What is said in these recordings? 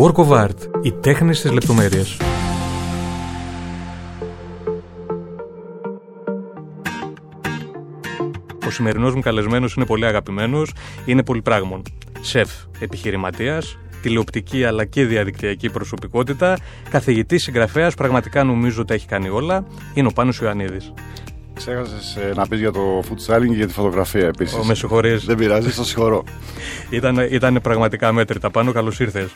Work of Art. Οι τέχνες της λεπτομέρειας. Ο σημερινός μου καλεσμένος είναι πολύ αγαπημένος, είναι πολυπράγμων. Σεφ, επιχειρηματίας, τηλεοπτική αλλά και διαδικτυακή προσωπικότητα, καθηγητής συγγραφέας, πραγματικά νομίζω ότι έχει κάνει όλα, είναι ο Πάνος Ιωαννίδης. Ξέχασε να πεις για το food styling και για τη φωτογραφία επίσης. Με συγχωρείς. Δεν πειράζει, το συγχωρώ. ήταν, ήταν πραγματικά μέτρητα πάνω. Καλώς ήρθες.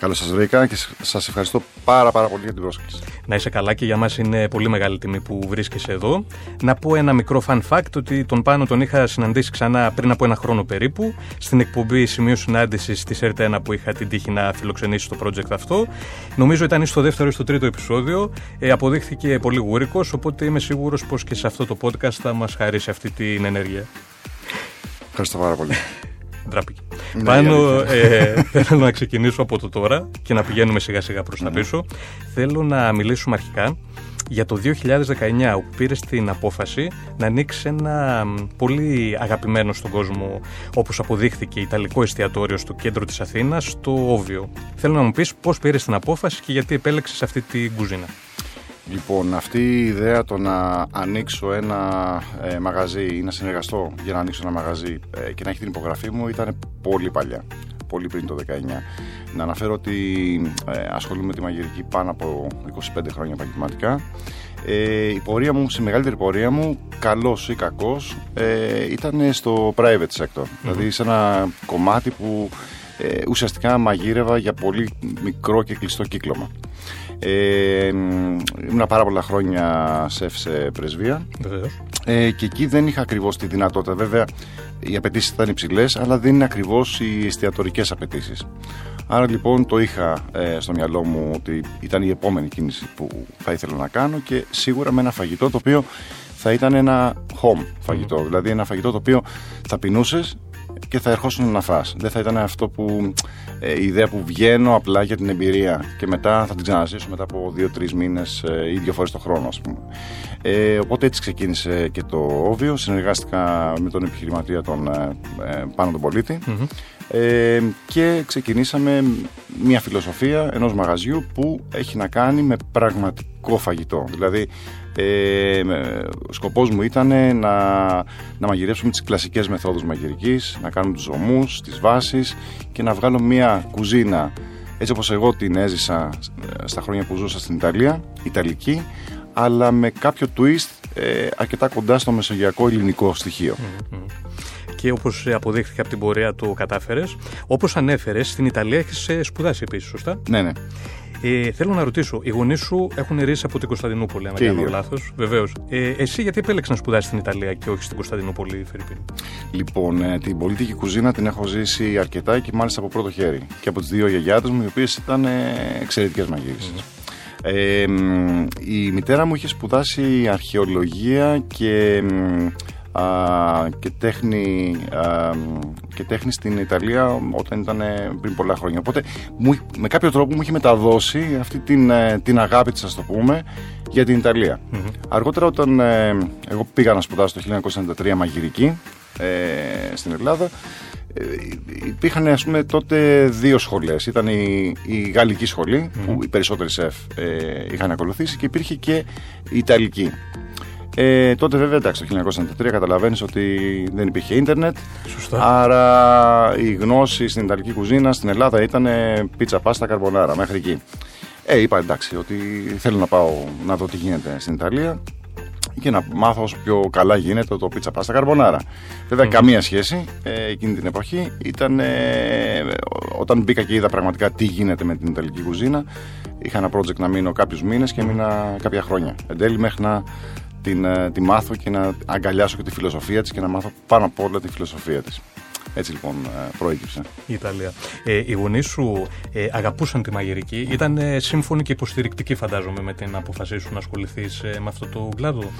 Καλώς σας βρήκα και σας ευχαριστώ πάρα, πάρα πολύ για την πρόσκληση. Να είσαι καλά και για μας είναι πολύ μεγάλη τιμή που βρίσκεσαι εδώ. Να πω ένα μικρό fun fact ότι τον Πάνο τον είχα συναντήσει ξανά πριν από ένα χρόνο περίπου στην εκπομπή Σημείο Συνάντησης της ΕΡΤ1 που είχα την τύχη να φιλοξενήσει το project αυτό. Νομίζω ήταν στο δεύτερο ή στο τρίτο επεισόδιο. Ε, αποδείχθηκε πολύ γούρικος, οπότε είμαι σίγουρος πως και σε αυτό το podcast θα μας χαρίσει αυτή την ενέργεια. Ευχαριστώ πάρα πολύ. Ντράπηκε. Ναι, Πάνω, ε, θέλω να ξεκινήσω από το τώρα και να πηγαίνουμε σιγά σιγά προς τα πίσω. Θέλω να μιλήσουμε αρχικά για το 2019 όπου πήρες την απόφαση να ανοίξεις ένα πολύ αγαπημένο στον κόσμο όπως αποδείχθηκε Ιταλικό εστιατόριο στο κέντρο της Αθήνας, στο Όβιο. Θέλω να μου πεις πώς πήρες την απόφαση και γιατί επέλεξες αυτή την κουζίνα. Λοιπόν, αυτή η ιδέα το να ανοίξω ένα ε, μαγαζί ή να συνεργαστώ για να ανοίξω ένα μαγαζί ε, και να έχει την υπογραφή μου ήταν πολύ παλιά. Πολύ πριν το 19. Να αναφέρω ότι ε, ασχολούμαι με τη μαγειρική πάνω από 25 χρόνια επαγγελματικά. Ε, η πορεία μου, η μεγαλύτερη πορεία μου, καλός ή κακός, ε, ήταν στο private sector. Δηλαδή σε ένα κομμάτι που ε, ουσιαστικά μαγείρευα για πολύ μικρό και κλειστό κύκλωμα. Ε, ήμουν πάρα πολλά χρόνια σεφ σε πρεσβεία. Ε, και εκεί δεν είχα ακριβώς τη δυνατότητα. Βέβαια, οι απαιτήσεις ήταν υψηλές, αλλά δεν είναι ακριβώς οι εστιατορικές απαιτήσεις. Άρα λοιπόν το είχα ε, στο μυαλό μου ότι ήταν η επόμενη κίνηση που θα ήθελα να κάνω και σίγουρα με ένα φαγητό το οποίο θα ήταν ένα home φαγητό. Δηλαδή ένα φαγητό το οποίο θα πεινούσες και θα ερχόσουν να φας. Δεν θα ήταν αυτό που ε, η ιδέα που βγαίνω απλά για την εμπειρία και μετά θα την ξαναζήσω μετά από δύο-τρεις μήνες ε, ή δύο φορές το χρόνο, ας πούμε. Ε, οπότε έτσι ξεκίνησε και το Όβιο. Συνεργάστηκα με τον επιχειρηματία τον ε, ε Πάνω τον πολιτη ε, και ξεκινήσαμε μια φιλοσοφία ενός μαγαζιού που έχει να κάνει με πραγματικό φαγητό. Δηλαδή ε, ο σκοπός μου ήταν να, να μαγειρέψουμε τις κλασικές μεθόδους μαγειρικής, να κάνουμε τους ζωμούς, τις βάσεις και να βγάλω μια κουζίνα. Έτσι όπως εγώ την έζησα ε, στα χρόνια που ζούσα στην Ιταλία, Ιταλική, αλλά με κάποιο twist ε, αρκετά κοντά στο μεσογειακό ελληνικό και όπως αποδείχθηκε από την πορεία του κατάφερες. Όπως ανέφερες, στην Ιταλία έχεις ε, σπουδάσει επίσης, σωστά; Ναι, ναι. Ε, θέλω να ρωτήσω, οι γονείς σου έχουν ρίσει από την Κωνσταντινούπολη, αν δεν κάνω λάθος. Βεβαίως. Ε, εσύ γιατί επέλεξες να σπουδάσεις στην Ιταλία και όχι στην Κωνσταντινούπολη, Φερρυπίν. Λοιπόν, ε, την πολιτική κουζίνα την έχω ζήσει αρκετά και μάλιστα από πρώτο χέρι. Και από τις δύο γιαγιάδες μου, οι οποίες ήταν ε, εξαιρετικές μαγείρες. Ε, η μητέρα μου είχε σπουδάσει αρχαιολογία και και, τέχνη, και τέχνη στην Ιταλία όταν ήταν πριν πολλά χρόνια. Οπότε με κάποιο τρόπο μου είχε μεταδώσει αυτή την, ε, την αγάπη της, ας το πούμε, για την ιταλια Αργότερα όταν ε, εγώ πήγα να σπουδάσω το 1993 μαγειρική ε, στην Ελλάδα, υπήρχαν ας πούμε τότε δύο σχολές. Ήταν η, η γαλλική που οι περισσότεροι σεφ είχαν ακολουθήσει και υπήρχε και η ιταλική ε, τότε βέβαια εντάξει το 1993 καταλαβαίνεις ότι δεν υπήρχε ίντερνετ Σωστά. Άρα η γνώση στην Ιταλική κουζίνα στην Ελλάδα ήταν πίτσα, πάστα, καρμπονάρα μέχρι εκεί ε, είπα εντάξει ότι θέλω να πάω να δω τι γίνεται στην Ιταλία και να μάθω όσο πιο καλά γίνεται το πίτσα πάστα καρμπονάρα. Βέβαια, καμία σχέση ε, εκείνη την εποχή. Ήταν ε, όταν μπήκα και είδα πραγματικά τι γίνεται με την Ιταλική κουζίνα. Είχα ένα project να μείνω κάποιους μήνες και μείνα κάποια χρόνια. Εν τέλει, μέχρι να την, ε, τη μάθω και να αγκαλιάσω και τη φιλοσοφία της και να μάθω πάνω απ' όλα τη φιλοσοφία της. Έτσι λοιπόν ε, προέκυψε. Η Ιταλία. Ε, οι γονείς σου ε, αγαπούσαν τη μαγειρική. Ήταν ε, σύμφωνοι και υποστηρικτικοί, φαντάζομαι, με την αποφασή σου να ασχοληθείς ε, με αυτό το κλάδο;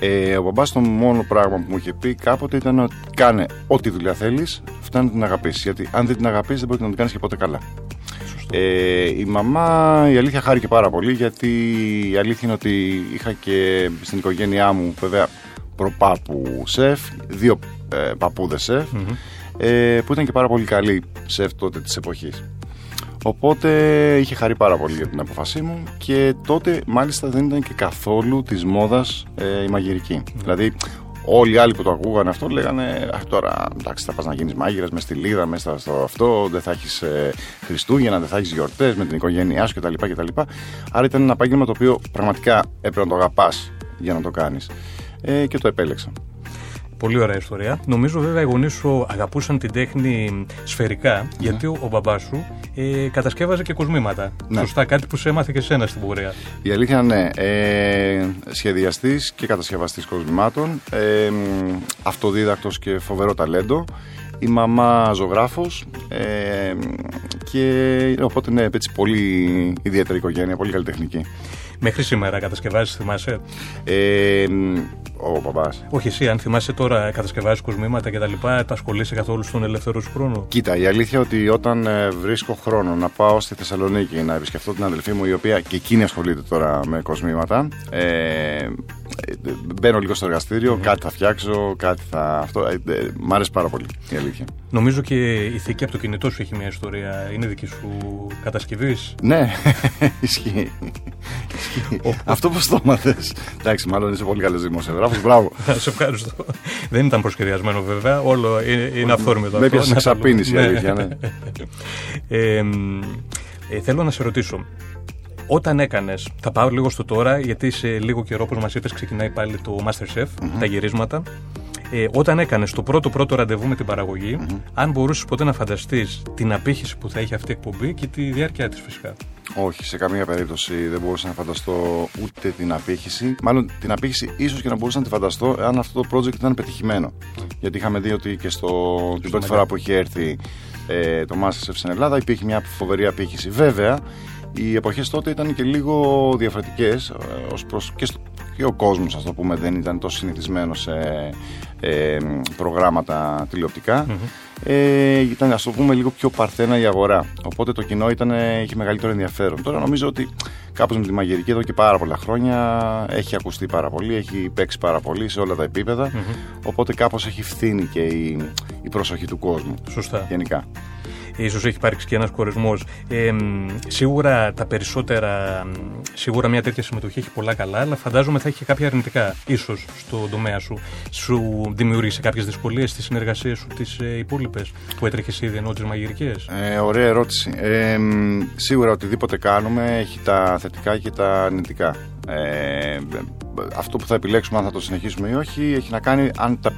Ε, ο μπαμπάς το μόνο πράγμα που μου είχε πει κάποτε ήταν ότι κάνε ό,τι δουλειά θέλεις, φτάνει να την αγαπήσεις. Γιατί αν δεν την αγαπήσεις, δεν μπορείς να την κάνεις και ποτέ καλά. Ε, η μαμά η αλήθεια χάρηκε πάρα πολύ γιατί η αλήθεια είναι ότι είχα και στην οικογένειά μου βέβαια προπάπου σεφ, δύο ε, παππούδες σεφ ε, που ήταν και πάρα πολύ καλοί σεφ τότε της εποχής. Οπότε είχε χαρεί πάρα πολύ για την αποφασή μου και τότε μάλιστα δεν ήταν και καθόλου της μόδας ε, η μαγειρική. Δηλαδή Όλοι οι άλλοι που το ακούγανε αυτό λέγανε Αχ, τώρα εντάξει, θα πας να γίνεις μάγειρας μες στη λίδα, μέσα στο αυτό, δεν θα έχεις ε, Χριστούγεννα, δεν θα έχεις γιορτές με την οικογένειά σου κτλ, κτλ. Άρα ήταν ένα επάγγελμα το οποίο πραγματικά έπρεπε να το αγαπάς για να το κάνεις. Ε, και το επέλεξα. Πολύ ωραία ιστορία. Νομίζω βέβαια οι γονείς σου αγαπούσαν την τέχνη σφαιρικά, ναι. γιατί ο, ο μπαμπάς σου ε, κατασκεύαζε και κοσμήματα. Ναι. Σωστά, κάτι που σε έμαθε και σένα στην πορεία. Η αλήθεια είναι ε, σχεδιαστής και κατασκευαστής κοσμημάτων. Ε, Αυτοδίδακτος και φοβερό ταλέντο. Η μαμά ζωγράφος ε, και οπότε ναι, έτσι πολύ ιδιαίτερη οικογένεια, πολύ καλλιτεχνική. Μέχρι σήμερα κατασκευάζεις, θυμάσαι; Ε, ο παπάς. Όχι εσύ, αν θυμάσαι τώρα, κατασκευάζεις κοσμήματα και τα λοιπά, τα ασχολείσαι καθόλου στον ελεύθερο σου χρόνο; Κοίτα, η αλήθεια ότι όταν ε, βρίσκω χρόνο να πάω στη Θεσσαλονίκη να επισκεφτώ την αδελφή μου, η οποία και εκείνη ασχολείται τώρα με κοσμήματα, ε, μπαίνω λίγο στο εργαστήριο, κάτι θα φτιάξω, κάτι θα. Αυτό, ε, ε, μ' άρεσε πάρα πολύ η αλήθεια. Νομίζω και η θήκη από το κινητό σου έχει μια ιστορία. Είναι δική σου κατασκευής; Ναι, ισχύει. Αυτό πώ το έμαθε. Εντάξει, μάλλον είσαι πολύ καλός δημοσιογράφος. Μπράβο. Σε ευχαριστώ. Δεν ήταν προσχεδιασμένο βέβαια. Όλο είναι αυθόρμητο. Με έπιασε ξαπίνηση η αλήθεια, ναι. ε, θέλω να σε ρωτήσω, όταν έκανες, θα πάω λίγο στο τώρα, γιατί σε λίγο καιρό, όπως μας είπες, ξεκινάει πάλι το Masterchef, τα γυρίσματα. Ε, όταν έκανες το πρώτο πρώτο ραντεβού με την παραγωγη αν μπορούσες ποτέ να φανταστείς την απήχηση που θα έχει αυτή η εκπομπή και τη διάρκεια της φυσικά. Όχι, σε καμία περίπτωση δεν μπορούσα να φανταστώ ούτε την απήχηση. Μάλλον την απήχηση ίσως και να μπορούσα να τη φανταστώ αν αυτό το project ήταν πετυχημένο. Γιατί είχαμε δει ότι και στο, την πρώτη φορά που είχε έρθει ε, το Masterchef στην Ελλάδα υπήρχε μια φοβερή απήχηση. Βέβαια, οι εποχές τότε ήταν και λίγο διαφορετικές ε, ως προς και, στο, και ο κόσμος ας το πούμε δεν ήταν τόσο συνηθισμένος σε ε, προγράμματα ε, ήταν ας το πούμε λίγο πιο παρθένα η αγορά. Οπότε το κοινό ήταν, είχε μεγαλύτερο ενδιαφέρον. Τώρα νομίζω ότι κάπως με τη μαγειρική εδώ και πάρα πολλά χρόνια έχει ακουστεί πάρα πολύ έχει παίξει πάρα πολύ σε όλα τα επίπεδα. Οπότε κάπως έχει φθήνει και η, η προσοχή του κόσμου. Σωστά. γενικά ίσως έχει υπάρξει και ένας κορεσμός. Ε, σίγουρα τα περισσότερα, σίγουρα μια τέτοια συμμετοχή έχει πολλά καλά, αλλά φαντάζομαι θα έχει και κάποια αρνητικά, ίσως, στο τομέα σου. Σου δημιούργησε κάποιες δυσκολίες στις συνεργασίες σου τις ε, υπόλοιπες που έτρεχες ήδη ενώ τις μαγειρικές; Ε, ωραία ερώτηση. Ε, σίγουρα οτιδήποτε κάνουμε έχει τα θετικά και τα αρνητικά. Ε, αυτό που θα επιλέξουμε αν θα το συνεχίσουμε ή όχι έχει να κάνει αν τα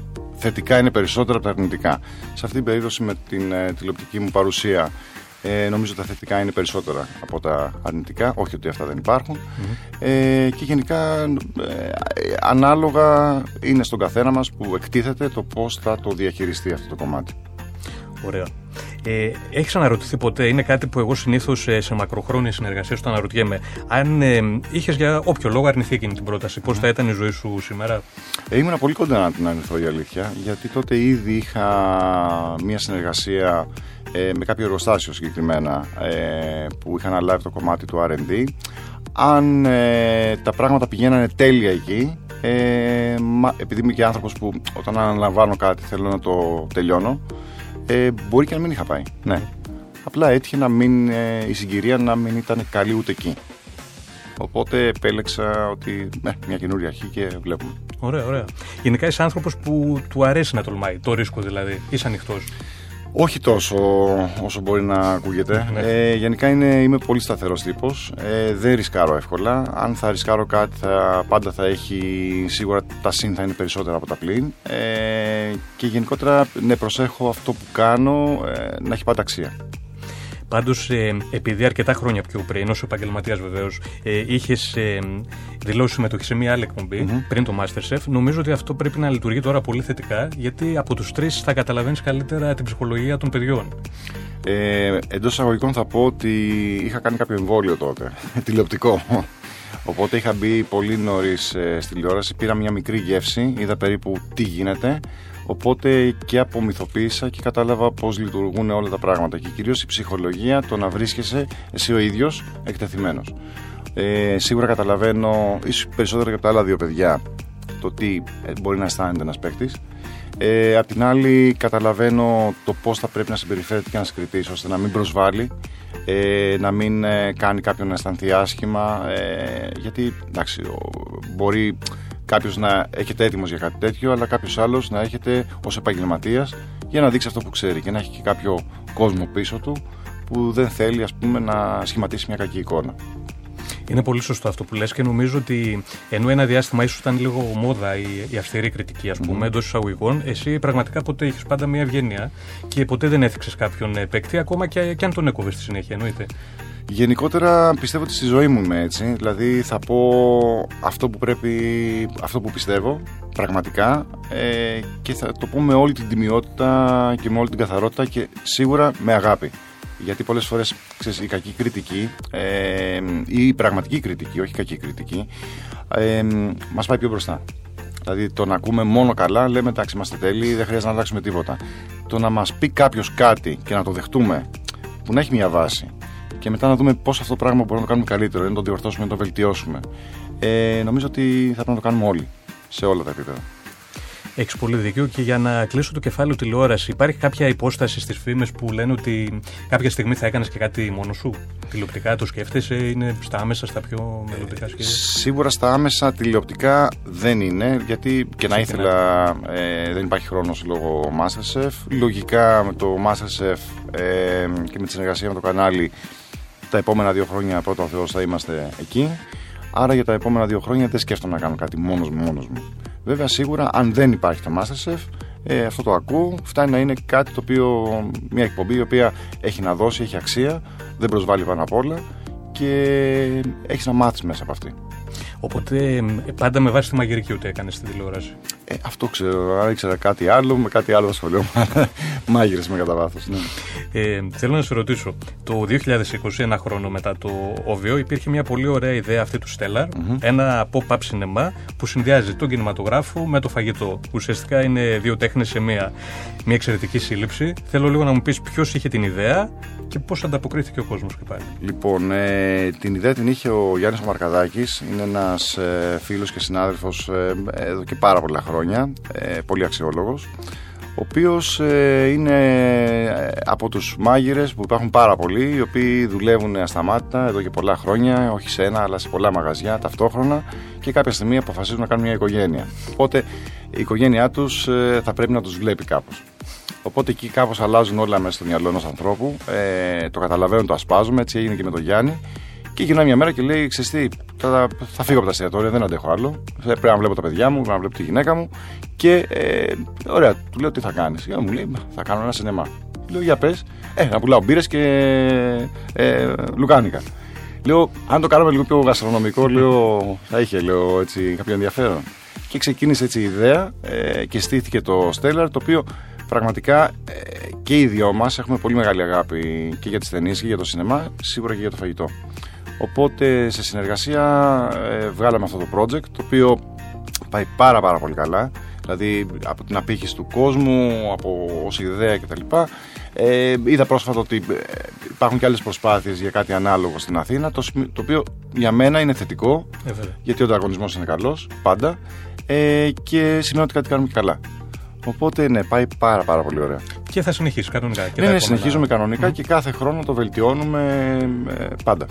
θετικά είναι περισσότερα από τα αρνητικά. Σε αυτή την περίπτωση με την ε, τηλεοπτική μου παρουσία ε, νομίζω τα θετικά είναι περισσότερα από τα αρνητικά, όχι ότι αυτά δεν υπαρχουν Ε, και γενικά ε, ανάλογα είναι στον καθένα μας που εκτίθεται το πώς θα το διαχειριστεί αυτό το κομμάτι. Ωραία. Ε, Έχεις αναρωτηθεί ποτέ, είναι κάτι που εγώ συνήθως ε, σε μακροχρόνια συνεργασία το αναρωτιέμαι, αν ε, είχες για όποιο λόγο αρνηθεί εκείνη την πρόταση, πώς θα ήταν η ζωή σου σήμερα; Ε, ήμουν πολύ κοντά να την αρνηθώ η αλήθεια, γιατί τότε ήδη είχα μία συνεργασία ε, με κάποιο εργοστάσιο συγκεκριμένα ε, που είχα αναλάβει το κομμάτι του RD. Αν ε, τα πράγματα πηγαίνανε τέλεια εκεί, ε, επειδή είμαι και άνθρωπος που όταν αναλαμβάνω κάτι θέλω να το τελειώνω, ε, μπορεί και να μην είχα πάει. Ναι. Απλά έτυχε να μην, ε, η συγκυρία να μην ήταν καλή ούτε εκεί. Οπότε επέλεξα ότι ναι, μια καινούρια αρχή και βλέπουμε. Ωραία, ωραία. Γενικά είσαι άνθρωπος που του αρέσει να τολμάει, το ρίσκο δηλαδή. Είσαι ανοιχτός. Όχι τόσο όσο μπορεί να ακούγεται. Ναι. Ε, γενικά είναι, είμαι πολύ σταθερός τύπος. Ε, δεν ρισκάρω εύκολα. Αν θα ρισκάρω κάτι θα, πάντα θα έχει σίγουρα τα συν θα είναι περισσότερα από τα πλήν. Ε, και γενικότερα ναι, προσέχω αυτό που κάνω ε, να έχει πάντα αξία. Πάντως, ε, επειδή αρκετά χρόνια πιο πριν, ως επαγγελματίας βεβαίως, ε, είχες ε, δηλώσεις συμμετοχής σε μια άλλη πριν το Masterchef, νομίζω ότι αυτό πρέπει να λειτουργεί τώρα πολύ θετικά, γιατί από τους τρεις θα καταλαβαίνεις καλύτερα την ψυχολογία των παιδιών. Ε, Εντός εισαγωγικών θα πω ότι είχα κάνει κάποιο εμβόλιο τότε, τηλεοπτικό. Οπότε είχα μπει πολύ νωρίς ε, στη τηλεόραση, πήρα μια μικρή γεύση, είδα περίπου τι γίνεται. Οπότε και απομυθοποίησα και κατάλαβα πώς λειτουργούν όλα τα πράγματα. Και κυρίως η ψυχολογία, το να βρίσκεσαι εσύ ο ίδιος εκτεθειμένος. Ε, σίγουρα καταλαβαίνω, ίσως περισσότερο και από τα άλλα δύο παιδιά, το τι ε, μπορεί να αισθάνεται ένας παίκτης. Ε, απ' την άλλη, καταλαβαίνω το πώς θα πρέπει να συμπεριφέρεται και να κριτήσει ώστε να μην προσβάλλει, ε, να μην ε, κάνει κάποιον να αισθανθεί άσχημα. Ε, γιατί εντάξει, μπορεί κάποιος να έχετε έτοιμος για κάτι τέτοιο, αλλά κάποιος άλλος να έχετε ως επαγγελματίας για να δείξει αυτό που ξέρει και να έχει και κάποιο κόσμο πίσω του που δεν θέλει ας πούμε, να σχηματίσει μια κακή εικόνα. Είναι πολύ σωστό αυτό που λες και νομίζω ότι ενώ ένα διάστημα ίσως ήταν λίγο μόδα η, η αυστηρή κριτική, ας πούμε, mm. εντός εισαγωγικών, εσύ πραγματικά ποτέ είχες πάντα μια ευγένεια και ποτέ δεν έθιξε κάποιον παίκτη, ακόμα και, και αν τον έκοβες στη συνέχεια, εννοείται. Γενικότερα πιστεύω ότι στη ζωή μου είμαι έτσι. Δηλαδή θα πω αυτό που πρέπει, αυτό που πιστεύω πραγματικά ε, και θα το πω με όλη την τιμιότητα και με όλη την καθαρότητα και σίγουρα με αγάπη. Γιατί πολλές φορές η κακή κριτική ε, ή η πραγματική κριτική, όχι η κακή κριτική, ε, μας πάει πιο μπροστά. Δηλαδή το να ακούμε μόνο καλά, λέμε εντάξει, είμαστε τέλειοι, δεν χρειάζεται να αλλάξουμε τίποτα. Το να μας πει κάποιος κάτι και να το δεχτούμε, που να έχει μια βάση, και μετά να δούμε πώς αυτό το πράγμα μπορούμε να το κάνουμε καλύτερο, να το διορθώσουμε, να το βελτιώσουμε. Ε, νομίζω ότι θα πρέπει να το κάνουμε όλοι, σε όλα τα επίπεδα. Έχεις πολύ δίκιο. Και για να κλείσω το κεφάλαιο τηλεόραση, υπάρχει κάποια υπόσταση στις φήμες που λένε ότι κάποια στιγμή θα έκανες και κάτι μόνο σου; Τηλεοπτικά το σκέφτεσαι, είναι στα άμεσα, στα πιο μελλοντικά σχέδια; Σίγουρα στα άμεσα τηλεοπτικά δεν είναι, γιατί και να ήθελα ε, δεν υπάρχει χρόνος λόγω Masterchef. Λογικά με το Masterchef ε, και με τη συνεργασία με το κανάλι τα επόμενα δύο χρόνια πρώτα ο Θεός θα είμαστε εκεί. Άρα για τα επόμενα δύο χρόνια δεν σκέφτομαι να κάνω κάτι μόνος μου, μόνος μου. Βέβαια σίγουρα αν δεν υπάρχει το Masterchef, ε, αυτό το ακούω, φτάνει να είναι κάτι το οποίο, μια εκπομπή η οποία έχει να δώσει, έχει αξία, δεν προσβάλλει πάνω απ' όλα και έχεις να μάθεις μέσα από αυτή. Οπότε πάντα με βάση τη μαγειρική ούτε έκανες στην τηλεόραση. Ε, αυτό ξέρω. Αν ήξερα κάτι άλλο, με κάτι άλλο ασχολιόμουν. Μάγειρες με κατά βάθος. Ναι. Ε, θέλω να σε ρωτήσω. Το 2020, ένα χρόνο μετά το OVO, υπήρχε μια πολύ ωραία ιδέα αυτή του Stellar. mm Ένα pop-up σινεμά που συνδυάζει τον κινηματογράφο με το φαγητό. Ουσιαστικά είναι δύο τέχνες σε μια, μια εξαιρετική σύλληψη. Θέλω λίγο να μου πεις ποιος είχε την ιδέα και πώς ανταποκρίθηκε ο κόσμος και πάλι. Λοιπόν, ε, την ιδέα την είχε ο Γιάννης Μαρκαδάκης. Είναι ένας ε, φίλος και συνάδελφος ε, εδώ και πάρα πολλά χρόνια. Ε, πολύ αξιόλογος. Ο οποίος ε, είναι ε, από τους μάγειρες που υπάρχουν πάρα πολλοί, οι οποίοι δουλεύουν ασταμάτητα εδώ και πολλά χρόνια, όχι σε ένα, αλλά σε πολλά μαγαζιά ταυτόχρονα και κάποια στιγμή αποφασίζουν να κάνουν μια οικογένεια. Οπότε η οικογένειά τους ε, θα πρέπει να τους βλέπει κάπως. Οπότε εκεί κάπως αλλάζουν όλα μέσα στο μυαλό ενός ανθρώπου. Ε, το καταλαβαίνουν, το ασπάζουμε. Έτσι έγινε και με τον Γιάννη. Και γυρνάει μια μέρα και λέει: Ξεστή, θα, θα φύγω από τα εστιατόρια, δεν αντέχω άλλο. Πρέπει να βλέπω τα παιδιά μου, να βλέπω τη γυναίκα μου. Και ε, ωραία, του λέω: Τι θα κάνεις; Και μου λέει: Θα κάνω ένα σινεμά. Λέω: Για πες, ε, να πουλάω μπύρες και ε, λουκάνικα. Λέω: Αν το κάναμε λίγο πιο γαστρονομικό, λέω, θα είχε λέω, έτσι, κάποιο ενδιαφέρον. Και ξεκίνησε έτσι η ιδέα ε, και στήθηκε το Stellar, το οποίο πραγματικά ε, και οι δυο μας έχουμε πολύ μεγάλη αγάπη και για τις ταινίες και για το σινεμά, σίγουρα και για το φαγητό. Οπότε σε συνεργασία ε, βγάλαμε αυτό το project, το οποίο πάει πάρα πάρα πολύ καλά. Δηλαδή από την απήχηση του κόσμου, από ως ιδέα κτλ. Ε, είδα πρόσφατα ότι ε, υπάρχουν και άλλες προσπάθειες για κάτι ανάλογο στην Αθήνα, το, το οποίο για μένα είναι θετικό, ε, γιατί ο ανταγωνισμός είναι καλός, πάντα, ε, και σημαίνει ότι κάτι κάνουμε και καλά. Οπότε ναι, πάει πάρα πάρα πολύ ωραία. Και θα συνεχίσει κανονικά. Και ναι, ναι, συνεχίζουμε κανονικά και κάθε χρόνο το βελτιώνουμε ε, πάντα.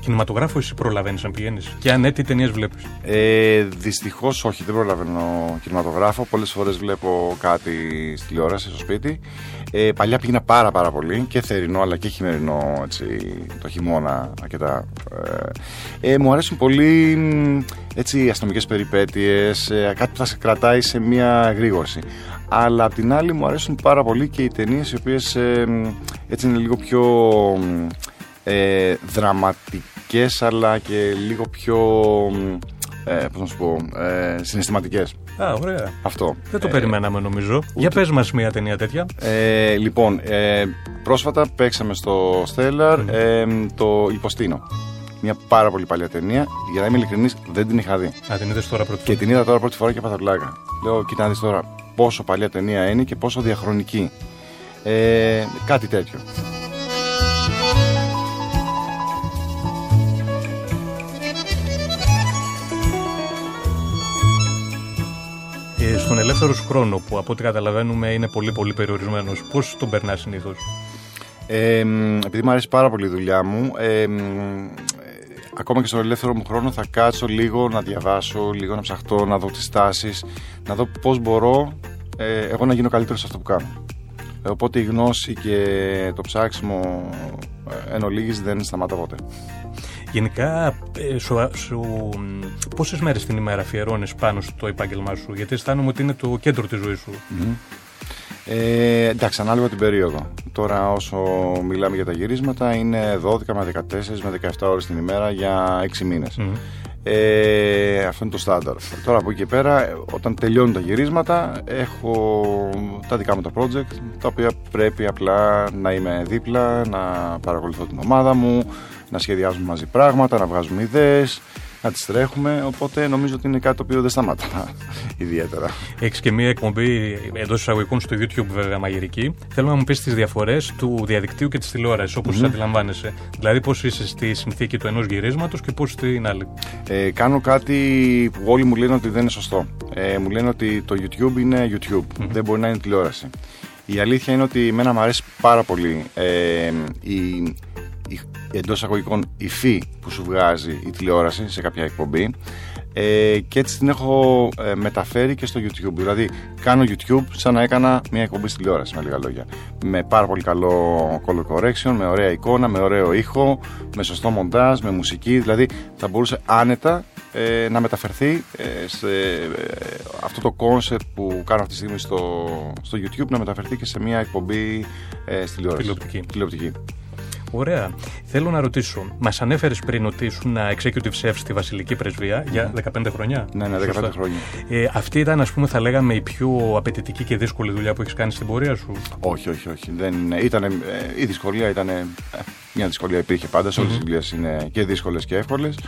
Κινηματογράφο εσύ προλαβαίνεις να πηγαίνεις; Και αν ναι, τι ταινίες βλέπεις; Ε, Δυστυχώς όχι, δεν προλαβαίνω κινηματογράφο. Πολλές φορές βλέπω κάτι στη τηλεόραση στο σπίτι. Ε, παλιά πήγαινα πάρα πάρα πολύ και θερινό αλλά και χειμερινό έτσι, το χειμώνα αρκετά. Ε, ε μου αρέσουν πολύ έτσι, αστυνομικές περιπέτειες, ε, κάτι που θα σε κρατάει σε μια γρήγορση. Αλλά απ' την άλλη μου αρέσουν πάρα πολύ και οι ταινίες οι οποίες ε, έτσι είναι λίγο πιο ε, δραματικές αλλά και λίγο πιο ε, πώς να σου πω, ε, συναισθηματικές. Α, ωραία. Αυτό. Δεν το ε, περιμέναμε νομίζω. Για πες μας μια ταινία τέτοια. Ε, λοιπόν, ε, πρόσφατα παίξαμε στο Stellar ε, το Υποστίνο. Μια πάρα πολύ παλιά ταινία. Για να είμαι ειλικρινής, δεν την είχα δει. Α, την είδες τώρα πρώτη φορά. Και την είδα τώρα πρώτη φορά και έπαθα πλάκα. Λέω, κοίτα να δεις τώρα πόσο παλιά ταινία είναι και πόσο διαχρονική. Ε, κάτι τέτοιο. στον ελεύθερο χρόνο που από ό,τι καταλαβαίνουμε είναι πολύ πολύ περιορισμένος, πώς τον περνάς συνήθως; Ε, επειδή μου αρέσει πάρα πολύ η δουλειά μου, ε, ακόμα και στον ελεύθερο μου χρόνο θα κάτσω λίγο να διαβάσω, λίγο να ψαχτώ, να δω τις τάσεις, να δω πώς μπορώ ε, εγώ να γίνω καλύτερος σε αυτό που κάνω. Ε, οπότε η γνώση και το ψάξιμο ε, εν ολίγης δεν σταματά ποτέ. Γενικά, ε, σου, σου, πόσες μέρες την ημέρα αφιερώνεις πάνω στο επάγγελμά σου, γιατί αισθάνομαι ότι είναι το κέντρο της ζωής σου. Ε, εντάξει, ανάλογα την περίοδο. Τώρα, όσο μιλάμε για τα γυρίσματα, είναι 12 με 14 με 17 ώρες την ημέρα για 6 μήνες. Ε, αυτό είναι το στάνταρ. Τώρα από εκεί και πέρα, όταν τελειώνουν τα γυρίσματα, έχω τα δικά μου τα project, τα οποία πρέπει απλά να είμαι δίπλα, να παρακολουθώ την ομάδα μου, να σχεδιάζουμε μαζί πράγματα, να βγάζουμε ιδέες, να τις τρέχουμε. Οπότε νομίζω ότι είναι κάτι το οποίο δεν σταματά ιδιαίτερα. Έχεις και μία εκπομπή εντός εισαγωγικών στο YouTube, βέβαια, μαγειρική. Θέλω να μου πεις τις διαφορές του διαδικτύου και της τηλεόρασης, όπως mm-hmm. αντιλαμβάνεσαι. Δηλαδή, πώς είσαι στη συνθήκη του ενός γυρίσματος και πώς στην άλλη. Ε, κάνω κάτι που όλοι μου λένε ότι δεν είναι σωστό. Ε, μου λένε ότι το YouTube είναι YouTube, mm-hmm. δεν μπορεί να είναι τηλεόραση. Η αλήθεια είναι ότι εμένα μου αρέσει πάρα πολύ ε, η, η, εντός εισαγωγικών υφή που σου βγάζει η τηλεόραση σε κάποια εκπομπή ε, και έτσι την έχω ε, μεταφέρει και στο YouTube. Δηλαδή, κάνω YouTube σαν να έκανα μια εκπομπή στη τηλεόραση, με λίγα λόγια. Με πάρα πολύ καλό color correction, με ωραία εικόνα, με ωραίο ήχο, με σωστό μοντάζ, με μουσική. Δηλαδή, θα μπορούσε άνετα ε, να μεταφερθεί ε, σε αυτό το concept που κάνω αυτή τη στιγμή στο, στο YouTube, να μεταφερθεί και σε μια εκπομπή στη τηλεόραση. Τηλεοπτική. Τηλεοπτική. Ωραία. Θέλω να ρωτήσω, μας ανέφερες πριν ότι ήσουν executive chef στη Βασιλική Πρεσβεία για 15 χρόνια. Ναι, ναι, 15 χρόνια. Ε, αυτή ήταν, ας πούμε, θα λέγαμε, η πιο απαιτητική και δύσκολη δουλειά που έχεις κάνει στην πορεία σου; Όχι, όχι, όχι. Δεν, ήταν, ε, η δυσκολία ήταν. Ε, μια δυσκολία υπήρχε πάντα. Σε όλες τις δουλειές είναι και δύσκολες και εύκολες.